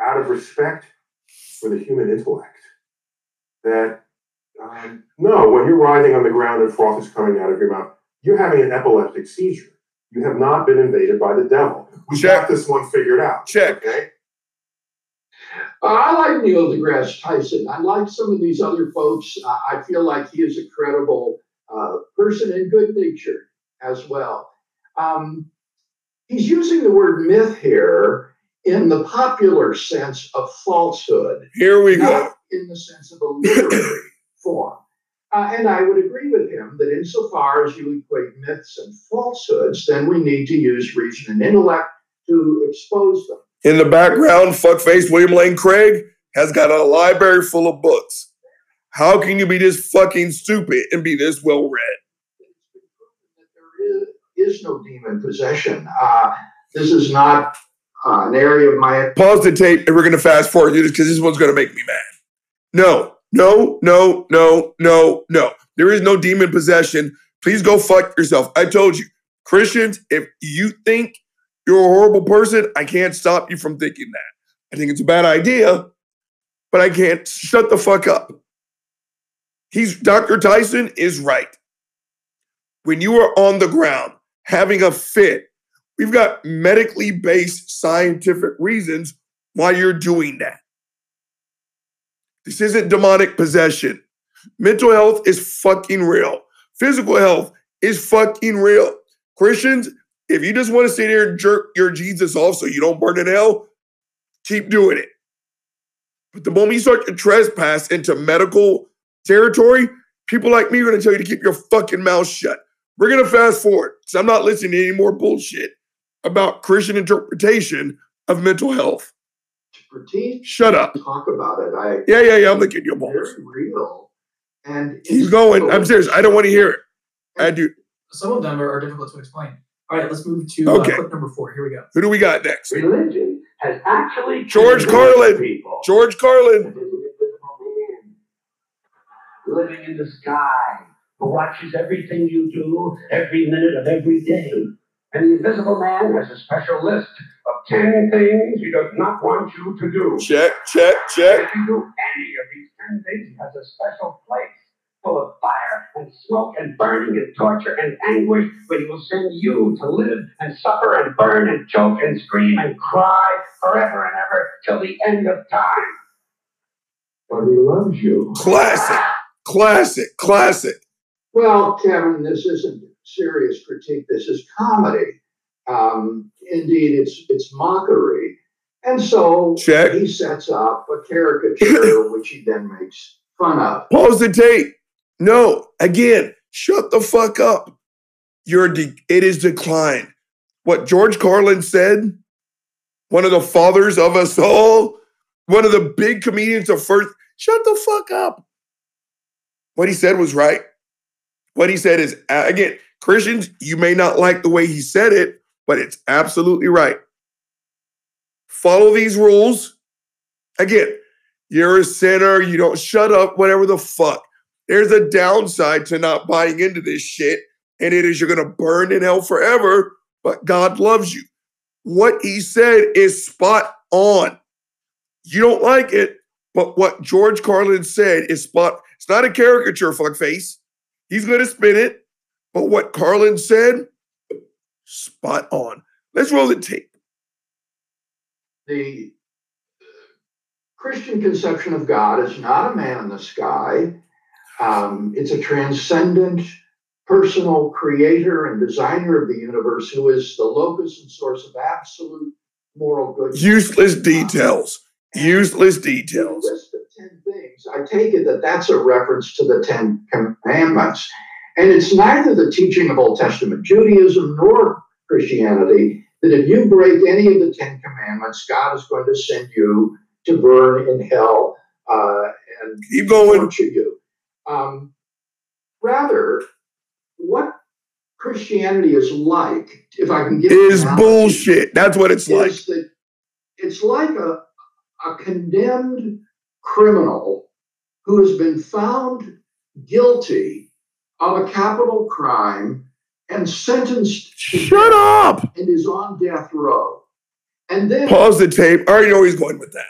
out of respect for the human intellect. That um, no, when you're writhing on the ground and froth is coming out of your mouth, you're having an epileptic seizure. You have not been invaded by the devil. We Check. got this one figured out. Check. Okay. Uh, I like Neil deGrasse Tyson. I like some of these other folks. Uh, I feel like he is a credible uh, person and good natured as well. Um, he's using the word myth here in the popular sense of falsehood, Here we go. in the sense of a literary form. Uh, and I would agree with him that insofar as you equate myths and falsehoods, then we need to use reason and intellect to expose them. In the background, fuckface William Lane Craig has got a library full of books. How can you be this fucking stupid and be this well read? it's been proven that there is, is no demon possession. Uh, this is not uh, an area of my Pause the tape and we're going to fast forward because this one's going to make me mad. No, No, no, no, no, no. There is no demon possession. Please go fuck yourself. I told you, Christians, if you think you're a horrible person, I can't stop you from thinking that. I think it's a bad idea, but I can't shut the fuck up. He's Dr. Tyson is right. When you are on the ground having a fit, we've got medically based scientific reasons why you're doing that. This isn't demonic possession. Mental health is fucking real. Physical health is fucking real. Christians, if you just want to sit here and jerk your Jesus off so you don't burn in hell, keep doing it. But the moment you start to trespass into medical territory, people like me are going to tell you to keep your fucking mouth shut. We're going to fast forward because I'm not listening to any more bullshit about Christian interpretation of mental health. Critique, Shut up. talk about it. I Yeah, yeah, yeah. I'm looking at your balls. very real. And Keep going. I'm serious. I don't want to hear it. I do. Some of them are, are difficult to explain. All right, let's move to Okay. uh, clip number four. Here we go. Who do we got next? Religion has actually George Carlin. people George Carlin. there's an invisible man living in the sky who watches everything you do every minute of every day. And the invisible man has a special list 10 things he does not want you to do. Check, check, check. If you do any of these 10 things, he has a special place full of fire and smoke and burning and torture and anguish where he will send you to live and suffer and burn and choke and scream and cry forever and ever till the end of time. But he loves you. Classic, classic, classic. Well, Kevin, this isn't serious critique. This is comedy. Um, indeed, it's it's mockery, and so Check. he sets up a caricature which he then makes fun of. Pause the tape. No, again, shut the fuck up. You're de- it is declined. What George Carlin said, one of the fathers of us all, one of the big comedians of first, shut the fuck up. What he said was right. What he said is, again, Christians, you may not like the way he said it, but it's absolutely right. Follow these rules. Again, you're a sinner, you don't shut up, whatever the fuck. There's a downside to not buying into this shit, and it is you're gonna burn in hell forever, but God loves you. What he said is spot on. You don't like it, but what George Carlin said is spot. It's not a caricature, fuckface. He's gonna spin it, but what Carlin said, spot on. Let's roll the tape. The Christian conception of God is not a man in the sky. Um, it's a transcendent, personal creator and designer of the universe who is the locus and source of absolute moral good. Useless details. Useless details. list of 10 things. I take it that that's a reference to the Ten Commandments. And it's neither the teaching of Old Testament Judaism nor Christianity that if you break any of the Ten Commandments, God is going to send you to burn in hell uh, and Keep going. torture you. Um, rather, what Christianity is like, if I can give Is bullshit. That's what it's like. it's like a, a condemned criminal who has been found guilty of a capital crime and sentenced Shut up. and is on death row. And then Pause the tape. I already know he's going with that.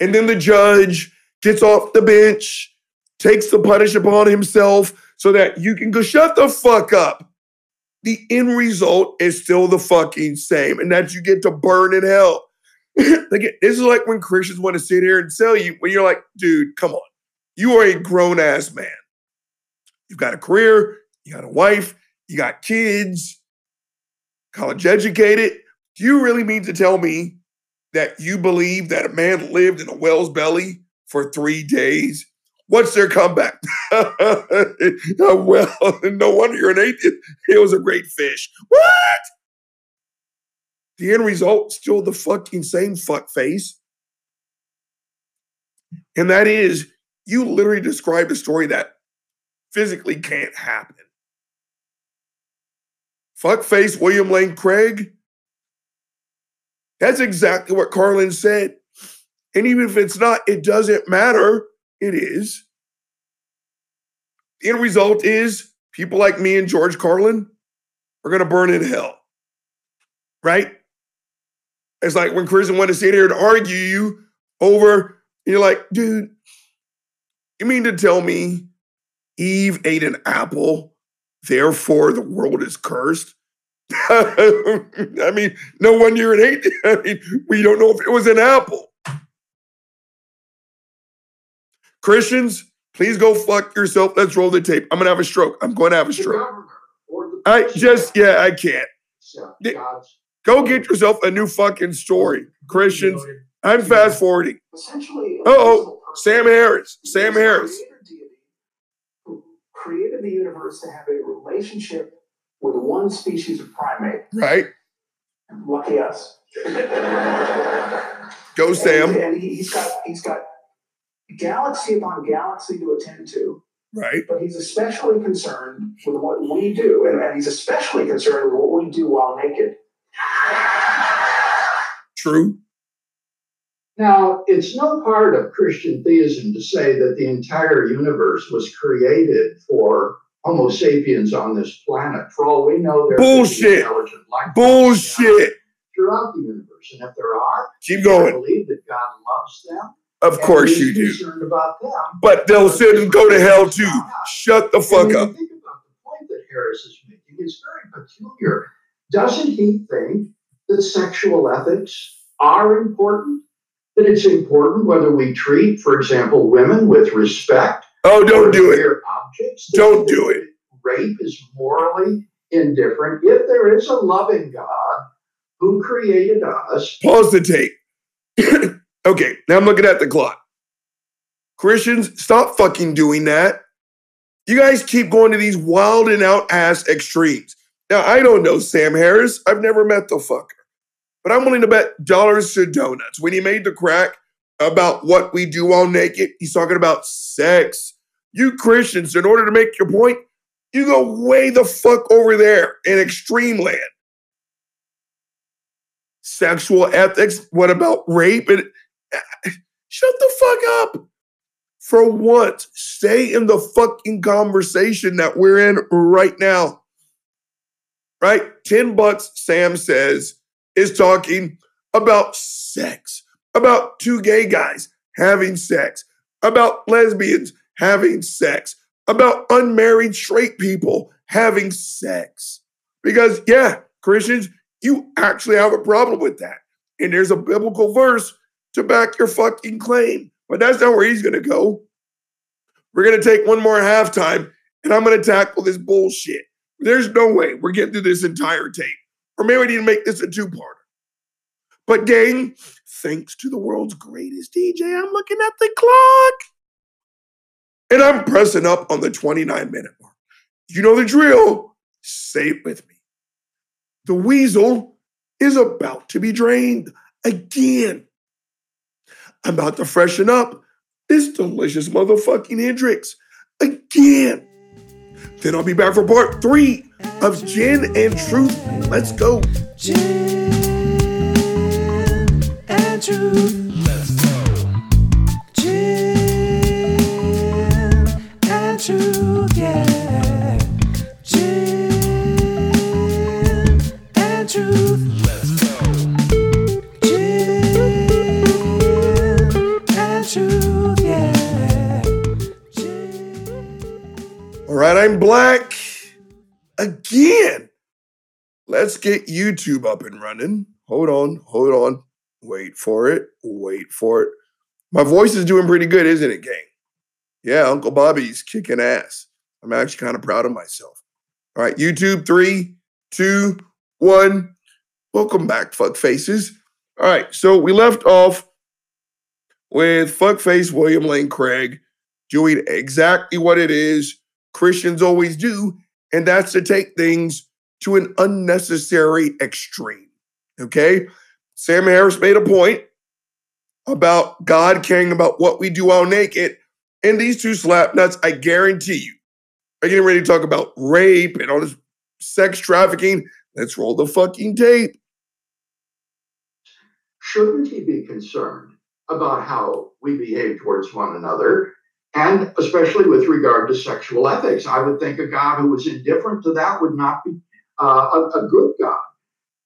And then the judge gets off the bench, takes the punish upon himself so that you can go shut the fuck up. The end result is still the fucking same, and that you get to burn in hell. Again, this is like when Christians want to sit here and sell you when you're like, dude, come on. You are a grown ass man. You've got a career, you got a wife, you got kids, college educated. Do you really mean to tell me that you believe that a man lived in a whale's belly for three days? What's their comeback? well, no wonder you're an atheist. It was a great fish. What? The end result still the fucking same fuck face. And that is, you literally described a story that physically can't happen. Fuckface William Lane Craig. That's exactly what Carlin said. And even if it's not, it doesn't matter it is. The end result is people like me and George Carlin are going to burn in hell. Right? It's like when Christian wanted to sit here and argue you over, you're like, dude, you mean to tell me Eve ate an apple, therefore the world is cursed? I mean, no one you're an atheist. I mean, we don't know if it was an apple. Christians, please go fuck yourself. Let's roll the tape. I'm gonna have a stroke. I'm going to have a stroke. governor or the I just, yeah, I can't. accept the- God's Go get yourself a new fucking story. Christians, I'm fast forwarding. Essentially, Uh-oh. Sam Harris. Sam Harris. Creator deity who created the universe to have a relationship with one species of primate. Right? Lucky us. Go, And, Sam. and he, he's got he's got galaxy upon galaxy to attend to, Right? but he's especially concerned with what we do, and, and he's especially concerned with what we do while naked. True. Now, it's no part of Christian theism to say that the entire universe was created for Homo sapiens on this planet. For all we know, there could Bullshit. intelligent life Bullshit. throughout the universe. And if there are, Keep I going. believe that God loves them. Of course you do. About them. But they'll sit and go to hell too. Shut the And fuck when up. think about the point that Harris is making, it's very peculiar. Doesn't he think that sexual ethics are important? That it's important whether we treat, for example, women with respect? Oh, don't do it. Objects? Don't do it. Rape is morally indifferent. If there is a loving God who created us, Pause the tape. okay, now I'm looking at the clock. Christians, stop fucking doing that. You guys keep going to these wild and out ass extremes. Now, I don't know Sam Harris. I've never met the fucker. But I'm willing to bet dollars to donuts. When he made the crack about what we do all naked, he's talking about sex. You Christians, in order to make your point, you go way the fuck over there in extreme land sexual ethics. What about rape? And shut the fuck up. For once, stay in the fucking conversation that we're in right now. Right? 10 bucks, Sam says, is talking about sex, about two gay guys having sex, about lesbians having sex, about unmarried straight people having sex. Because, yeah, Christians, you actually have a problem with that. And there's a biblical verse to back your fucking claim. But that's not where he's going to go. We're going to take one more halftime and I'm going to tackle this bullshit. There's no way we're getting through this entire tape. Or maybe we need to make this a two parter. But, gang, thanks to the world's greatest DJ, I'm looking at the clock. And I'm pressing up on the 29 minute mark. You know the drill. Say it with me. The weasel is about to be drained again. I'm about to freshen up this delicious motherfucking Hendrick's again. Then I'll be back for part three of Gin and Truth. Let's go. Gin and truth. Right, I'm black again. Let's get YouTube up and running. Hold on, hold on. Wait for it. Wait for it. My voice is doing pretty good, isn't it, gang? Yeah, Uncle Bobby's kicking ass. I'm actually kind of proud of myself. All right, YouTube, three, two, one. Welcome back, fuck faces. All right, so we left off with fuckface William Lane Craig doing exactly what it is Christians always do, and that's to take things to an unnecessary extreme. Okay? Sam Harris made a point about God caring about what we do all naked, and these two slapnuts, I guarantee you, are getting ready to talk about rape and all this sex trafficking. Let's roll the fucking tape. shouldn't he be concerned about how we behave towards one another? And especially with regard to sexual ethics. I would think a God who was indifferent to that would not be uh, a, a good God.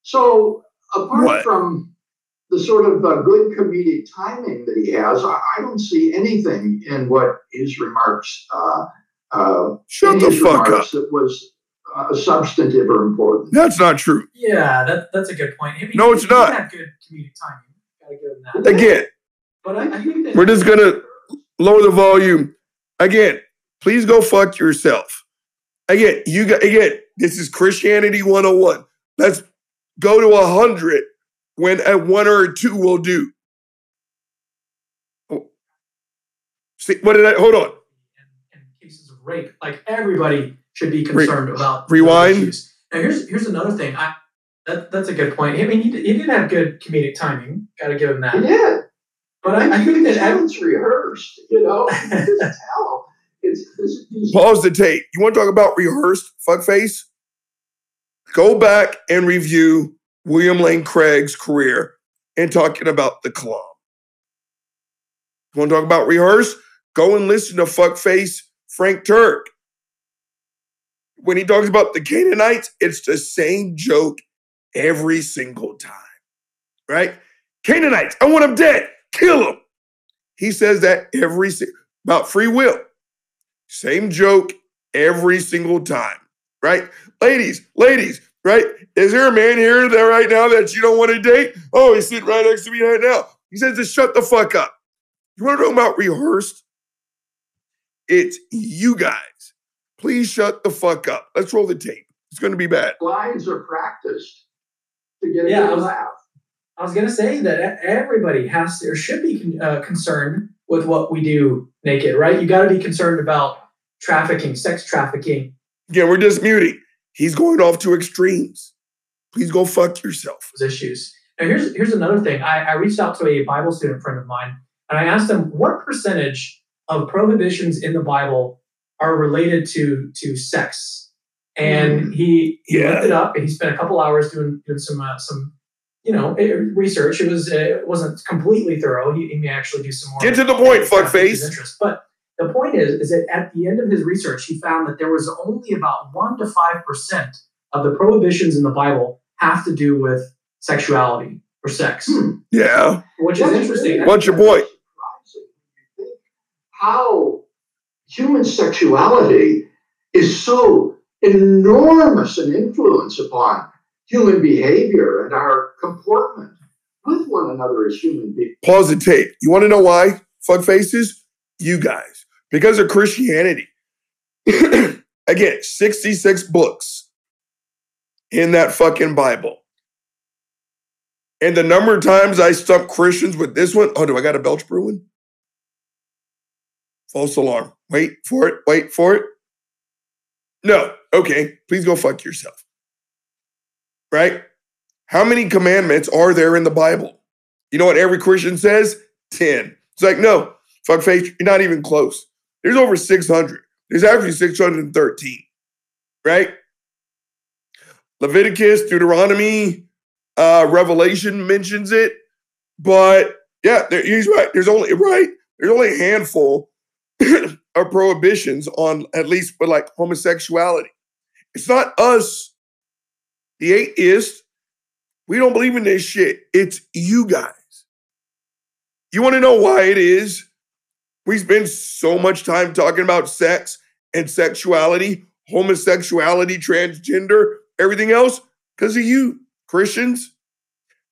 So, apart What? from the sort of uh, good comedic timing that he has, I, I don't see anything in what his remarks, uh, uh, Shut the his fuck up. remarks that was uh, substantive or important. That's not true. Yeah, that, that's a good point. I mean, No, it's not. Had good comedic timing. Gotta give him that. Again, But I, I think that we're just gonna lower the volume. Again, please go fuck yourself. Again, you got again, this is Christianity 101. Let's go to a hundred when a one or a two will do. Oh. See, what did I hold on? in, in cases of rape, like everybody should be concerned about those rewind. issues. Now here's here's another thing. I that that's a good point. I mean, he, did- he did have good comedic timing. Got to give him that. He did. But I, I think that ev- it's rehearsed, you know. You can just tell. It's, it's, it's Pause the tape. You want to talk about rehearsed fuckface? Go back and review William Lane Craig's career and talking about the Kalam. You want to talk about rehearsed? Go and listen to fuckface Frank Turek. When he talks about the Canaanites, it's the same joke every single time, right? Canaanites, I want them dead. Kill them. He says that every about free will. Same joke every single time, right? Ladies, ladies, right? Is there a man here that right now that you don't want to date? Oh, he's sitting right next to me right now. He says to shut the fuck up. You want to talk about rehearsed? It's you guys. Please shut the fuck up. Let's roll the tape. It's going to be bad. lines are practiced to get a Yeah, I good was- laugh. I was gonna say that everybody has to or should be uh, concerned with what we do naked, right? You got to be concerned about trafficking, sex trafficking. Again, we're just muting. He's going off to extremes. Please go fuck yourself. issues. Now, here's here's another thing. I, I reached out to a Bible student friend of mine, and I asked him what percentage of prohibitions in the Bible are related to to sex, and he he Yeah. looked it up, and he spent a couple hours doing doing some uh, some you know research. It was uh, it wasn't completely thorough. He, he may actually do some more. Get to the point, stuff with fuckface. interest. But the point is, is that at the end of his research, he found that there was only about one to five percent of the prohibitions in the Bible have to do with sexuality or sex, Hmm. Yeah. which is interesting. really- What's your point? surprising when you think How human sexuality is so enormous an influence upon human behavior and our comportment with one another as human beings. Pause the tape. You want to know why? Fuck faces? You guys. Because of Christianity. Again, 66 books in that fucking Bible. And the number of times I stump Christians with this one, oh, do I got a belch brewing? False alarm. Wait for it. Wait for it. No. Okay. Please go fuck yourself. Right? How many commandments are there in the Bible? You know what every Christian says? 10. It's like, no, fuck faith, you're not even close. There's over 600. There's actually 613, right? Leviticus, Deuteronomy, uh, Revelation mentions it, but yeah, there, he's right. There's only right. There's only a handful of prohibitions on at least with like homosexuality. It's not us, the atheists. We don't believe in this shit. It's you guys. You want to know why it is? We spend so much time talking about sex and sexuality, homosexuality, transgender, everything else, because of you, Christians,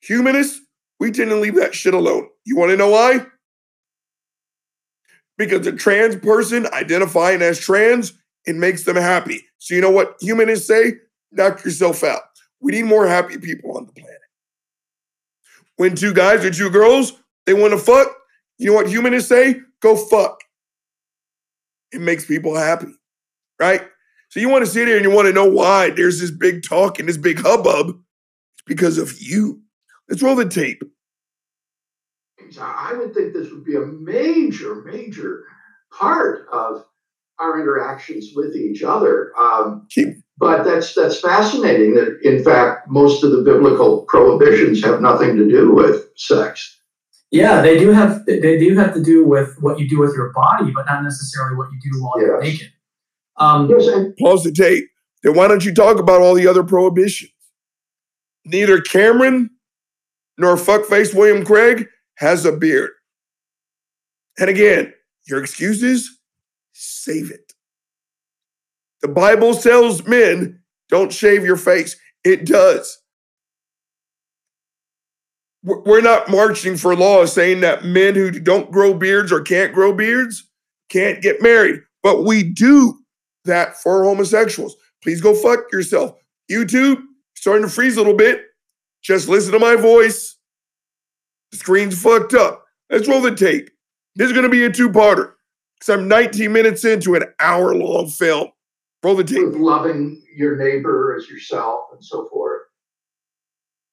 humanists. We tend to leave that shit alone. You want to know why? Because a trans person identifying as trans, it makes them happy. So you know what humanists say? Knock yourself out. We need more happy people on the planet. When two guys or two girls, they want to fuck, you know what humanists say? Go fuck. It makes people happy, right? So you want to sit here and you want to know why there's this big talk and this big hubbub. It's because of you. Let's roll the tape. I would think this would be a major, major part of our interactions with each other. Um, Keep but that's that's fascinating. That in fact, most of the biblical prohibitions have nothing to do with sex. Yeah, they do have they do have to do with what you do with your body, but not necessarily what you do while you're naked. Um, Yes, and Pause the tape. Then why don't you talk about all the other prohibitions? Neither Cameron nor fuckface William Craig has a beard. And again, your excuses, save it. The Bible tells men don't shave your face. It does. We're not marching for laws saying that men who don't grow beards or can't grow beards can't get married, but we do that for homosexuals. Please go fuck yourself. YouTube, starting to freeze a little bit. Just listen to my voice. The screen's fucked up. Let's roll the tape. This is going to be a two parter because I'm 19 minutes into an hour long film. Roll the tape. with loving your neighbor as yourself and so forth.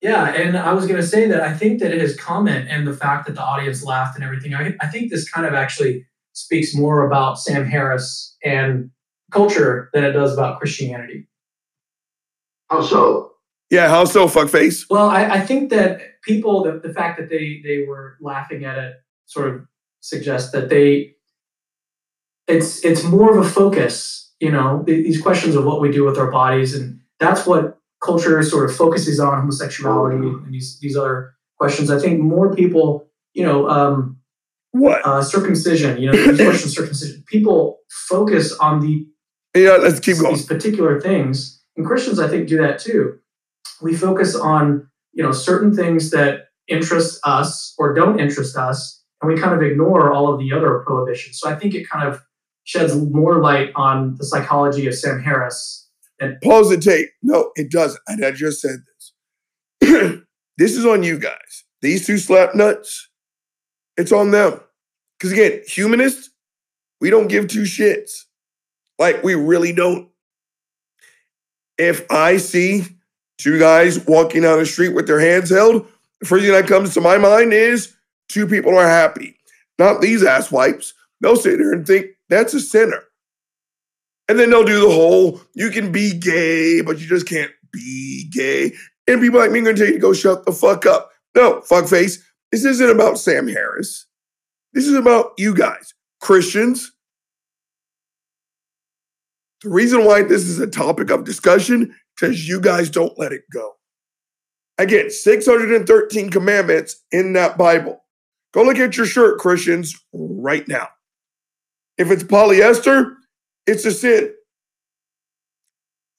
Yeah, and I was going to say that I think that his comment and the fact that the audience laughed and everything, I, I think this kind of actually speaks more about Sam Harris and culture than it does about Christianity. How so? Yeah, how so, fuckface? Well, I, I think that people, the, the fact that they they were laughing at it, sort of suggests that they, it's it's more of a focus, you know, th- these questions of what we do with our bodies, and that's what culture sort of focuses on homosexuality and these these other questions. I think more people, you know, um, What? uh, circumcision, you know, these questions of circumcision, people focus on the Yeah, let's keep going. these particular things and christians i think do that too we focus on you know certain things that interest us or don't interest us and we kind of ignore all of the other prohibitions so i think it kind of sheds more light on the psychology of sam harris and Pause the tape. No, it doesn't. And I just said this. this is on you guys. These two slap nuts, it's on them. Because again, humanists, we don't give two shits. Like, we really don't. If I see two guys walking down the street with their hands held, the first thing that comes to my mind is two people are happy. Not these ass wipes. They'll sit there and think that's a sinner. And then they'll do the whole you can be gay, but you just can't be gay. And people like me are gonna tell you to go shut the fuck up. No, fuckface. This isn't about Sam Harris. This is about you guys, Christians. The reason why this is a topic of discussion, because you guys don't let it go. Again, 613 commandments in that Bible. Go look at your shirt, Christians, right now. If it's polyester, it's a sin.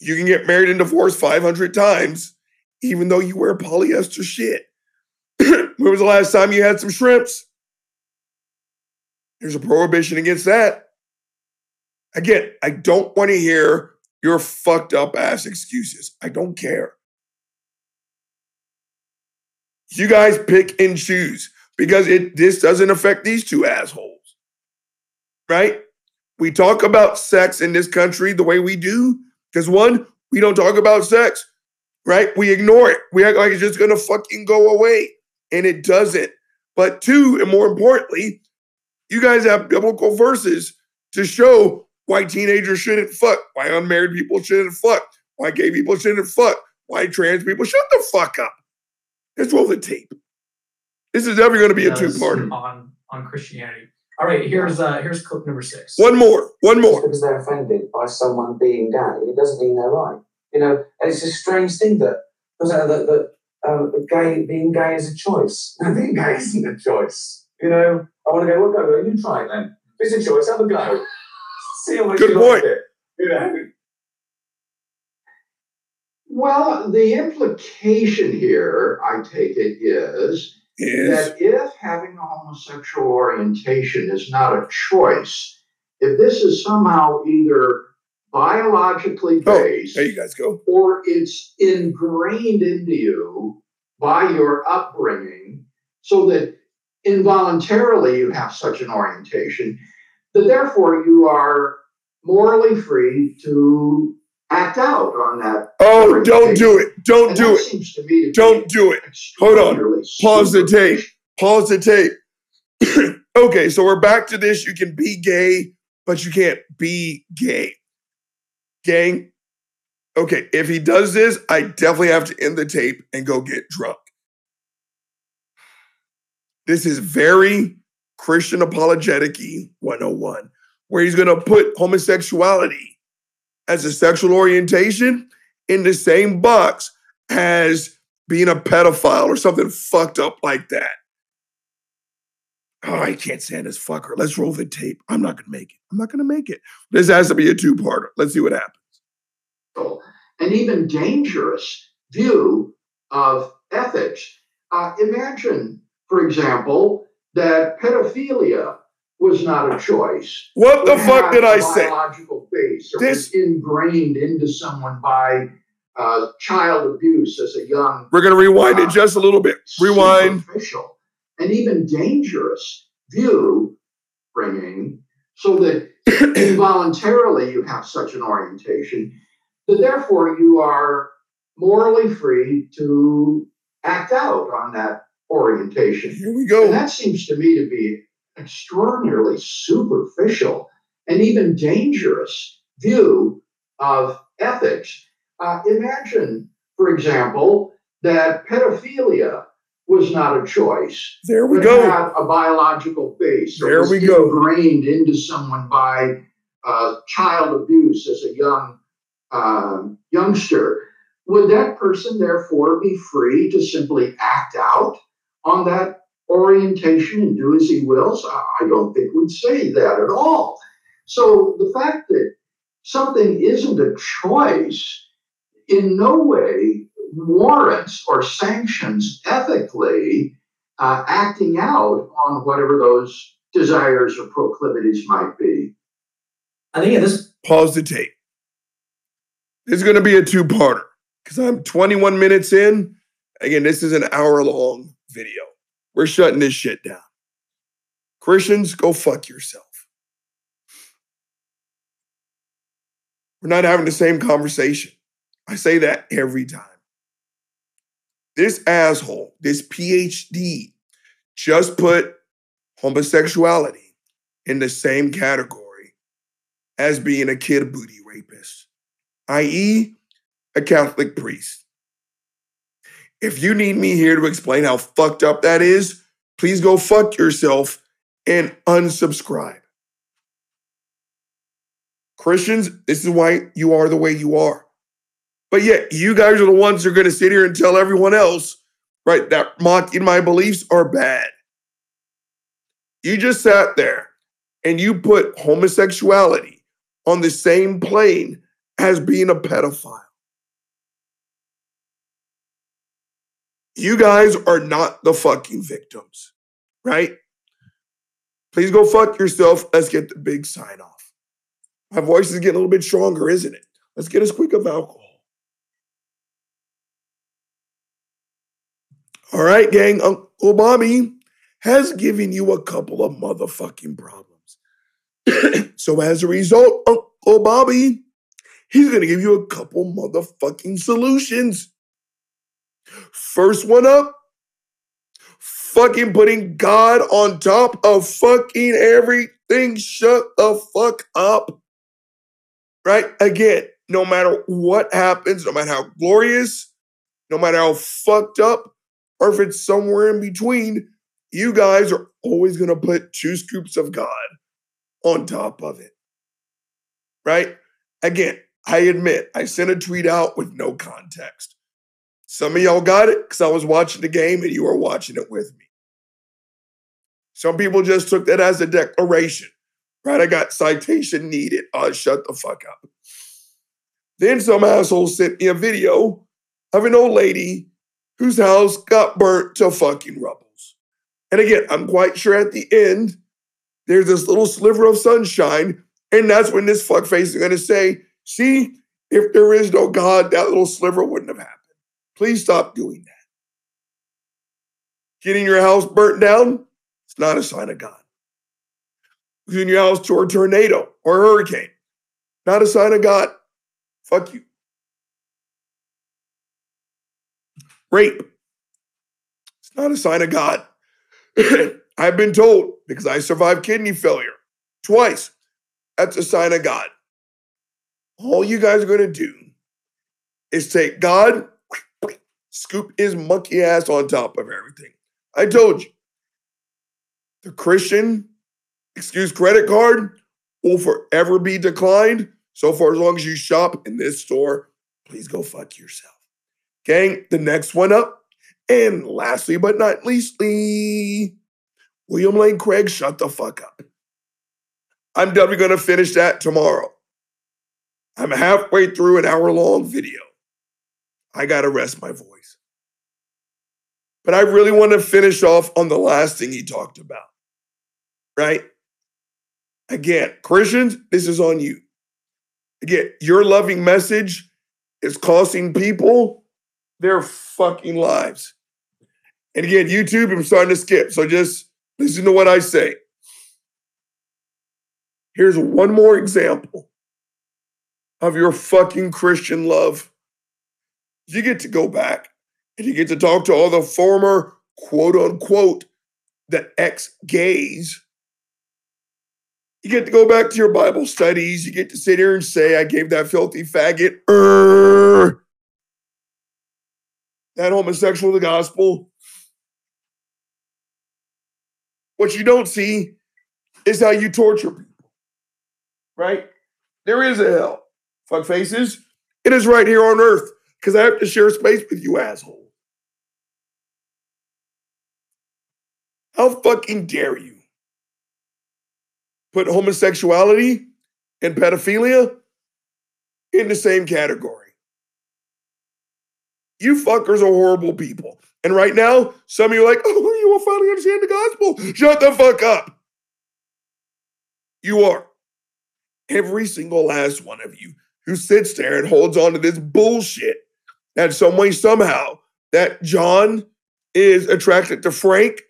You can get married and divorced 500 times, even though you wear polyester shit. when was the last time you had some shrimps? There's a prohibition against that. Again, I don't want to hear your fucked up ass excuses. I don't care. You guys pick and choose because it this doesn't affect these two assholes. Right? We talk about sex in this country the way we do because one, we don't talk about sex, right? We ignore it. We act like it's just gonna fucking go away, and it doesn't. But two, and more importantly, you guys have biblical verses to show why teenagers shouldn't fuck, why unmarried people shouldn't fuck, why gay people shouldn't fuck, why trans people shut the fuck up. Let's roll the tape. This is never going to be a two-parter. on on christianity all right here's uh here's clip number six One more, one more. Just more. because they're offended by someone being gay, it doesn't mean they're right. You know, and it's a strange thing that because uh, that, that um, gay being gay is a choice. Being gay isn't a choice. You know, I want to go. Well, go, go. You try it then. If it's a choice, have a go. See how much Good you point. like it. You know. Well, the implication here, I take it, is Is that if having a homosexual orientation is not a choice, if this is somehow either biologically Oh, based there you guys go. or it's ingrained into you by your upbringing so that involuntarily you have such an orientation, that therefore you are morally free to act out on that. Oh, don't do it. Don't And do it. Seems to me to Don't do it. Hold on. Pause the tape. Pause the tape. okay, so we're back to this. You can be gay, but you can't be gay. Gang. Okay, if he does this, I definitely have to end the tape and go get drunk. This is very Christian apologetic 101, where he's going to put homosexuality as a sexual orientation in the same box as being a pedophile or something fucked up like that. Oh, I can't stand this fucker. Let's roll the tape. I'm not going to make it. I'm not going to make it. This has to be a two parter. Let's see what happens. an even dangerous view of ethics. Uh, imagine, for example, that pedophilia was not a choice. What the fuck did I say? Biological base. This- was ingrained into someone by uh, child abuse as a young We're going to rewind it just a little bit. Rewind. superficial, and even dangerous view bringing, so that involuntarily you have such an orientation, that therefore you are morally free to act out on that orientation. Here we And go. that seems to me to be extraordinarily superficial and even dangerous view of ethics. Uh, imagine, for example, that pedophilia was not a choice. There we go. a biological base. There we go. Ingrained into someone by uh, child abuse as a young um, youngster. Would that person therefore be free to simply act out on that orientation and do as he wills? I I don't think we'd say that at all. So the fact that something isn't a choice in no way warrants or sanctions ethically uh, acting out on whatever those desires or proclivities might be. I think at this Pause the tape. This is going to be a two parter because I'm 21 minutes in. Again, this is an hour long video. We're shutting this shit down. Christians, go fuck yourself. We're not having the same conversation. I say that every time. This asshole, this PhD, just put homosexuality in the same category as being a kid booty rapist, i.e., a Catholic priest. If you need me here to explain how fucked up that is, please go fuck yourself and unsubscribe. Christians, this is why you are the way you are. But yet, you guys are the ones who are going to sit here and tell everyone else, right, that mocking my beliefs are bad. You just sat there and you put homosexuality on the same plane as being a pedophile. You guys are not the fucking victims, right? Please go fuck yourself. Let's get the big sign off. My voice is getting a little bit stronger, isn't it? Let's get a squeak of alcohol. All right, gang. Uncle Bobby has given you a couple of motherfucking problems. so as a result, Uncle Bobby, he's gonna give you a couple motherfucking solutions. First one up, fucking putting God on top of fucking everything. Shut the fuck up. Right? Again, no matter what happens, no matter how glorious, no matter how fucked up, or if it's somewhere in between, you guys are always gonna put two scoops of God on top of it. Right? Again, I admit, I sent a tweet out with no context. Some of y'all got it because I was watching the game and you were watching it with me. Some people just took that as a declaration, right? I got citation needed. Oh, shut the fuck up. Then some asshole sent me a video of an old lady whose house got burnt to fucking rubbles. And again, I'm quite sure at the end, there's this little sliver of sunshine, and that's when this fuckface is gonna say, see, if there is no God, that little sliver wouldn't have happened. Please stop doing that. Getting your house burnt down, it's not a sign of God. Losing your house to a tornado or a hurricane, not a sign of God. Fuck you. Rape, it's not a sign of God. I've been told because I survived kidney failure twice. That's a sign of God. All you guys are going to do is take God, scoop his monkey ass on top of everything. I told you, The Christian excuse credit card will forever be declined. So far, as long as you shop in this store, please go fuck yourself. Gang, the next one up. And lastly, but not leastly, William Lane Craig, shut the fuck up. I'm definitely going to finish that tomorrow. I'm halfway through an hour long video. I got to rest my voice. But I really want to finish off on the last thing he talked about, right? Again, Christians, this is on you. Again, your loving message is costing people their fucking lives. And again, YouTube, I'm starting to skip. So just listen to what I say. Here's one more example of your fucking Christian love. You get to go back and you get to talk to all the former quote unquote the ex gays. You get to go back to your Bible studies. You get to sit here and say, I gave that filthy faggot er, that homosexual the gospel. What you don't see is how you torture people, right? There is a hell. Fuck faces. It is right here on earth because I have to share space with you, asshole. How fucking dare you put homosexuality and pedophilia in the same category? You fuckers are horrible people. And right now, some of you are like, oh, you will finally understand the gospel. Shut the fuck up. You are. Every single last one of you who sits there and holds on to this bullshit that some way, somehow, that John is attracted to Frank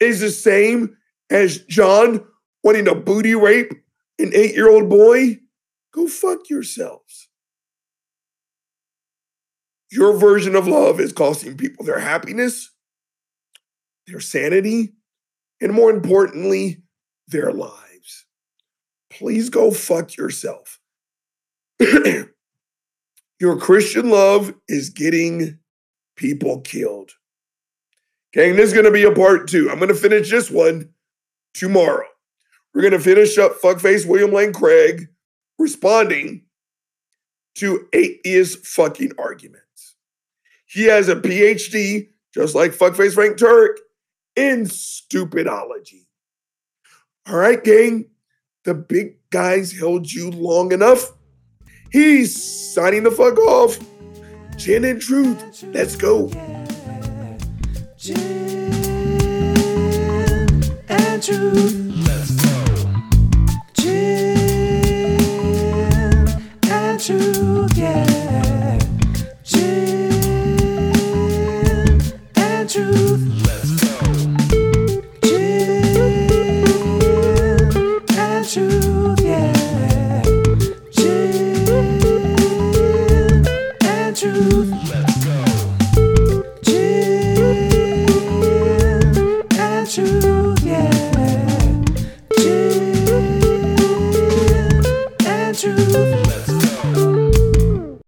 is the same as John wanting to booty rape an eight year old boy, go fuck yourselves. Your version of love is costing people their happiness, their sanity, and more importantly, their lives. Please go fuck yourself. Your Christian love is getting people killed. And this is to be a part two. I'm to finish this one tomorrow. We're to finish up fuckface William Lane Craig responding to atheist fucking arguments. He has a PhD, just like fuckface Frank Turek, in stupidology. All right, gang, the big guys held you long enough. He's signing the fuck off. Gin and truth. Let's go. And truth.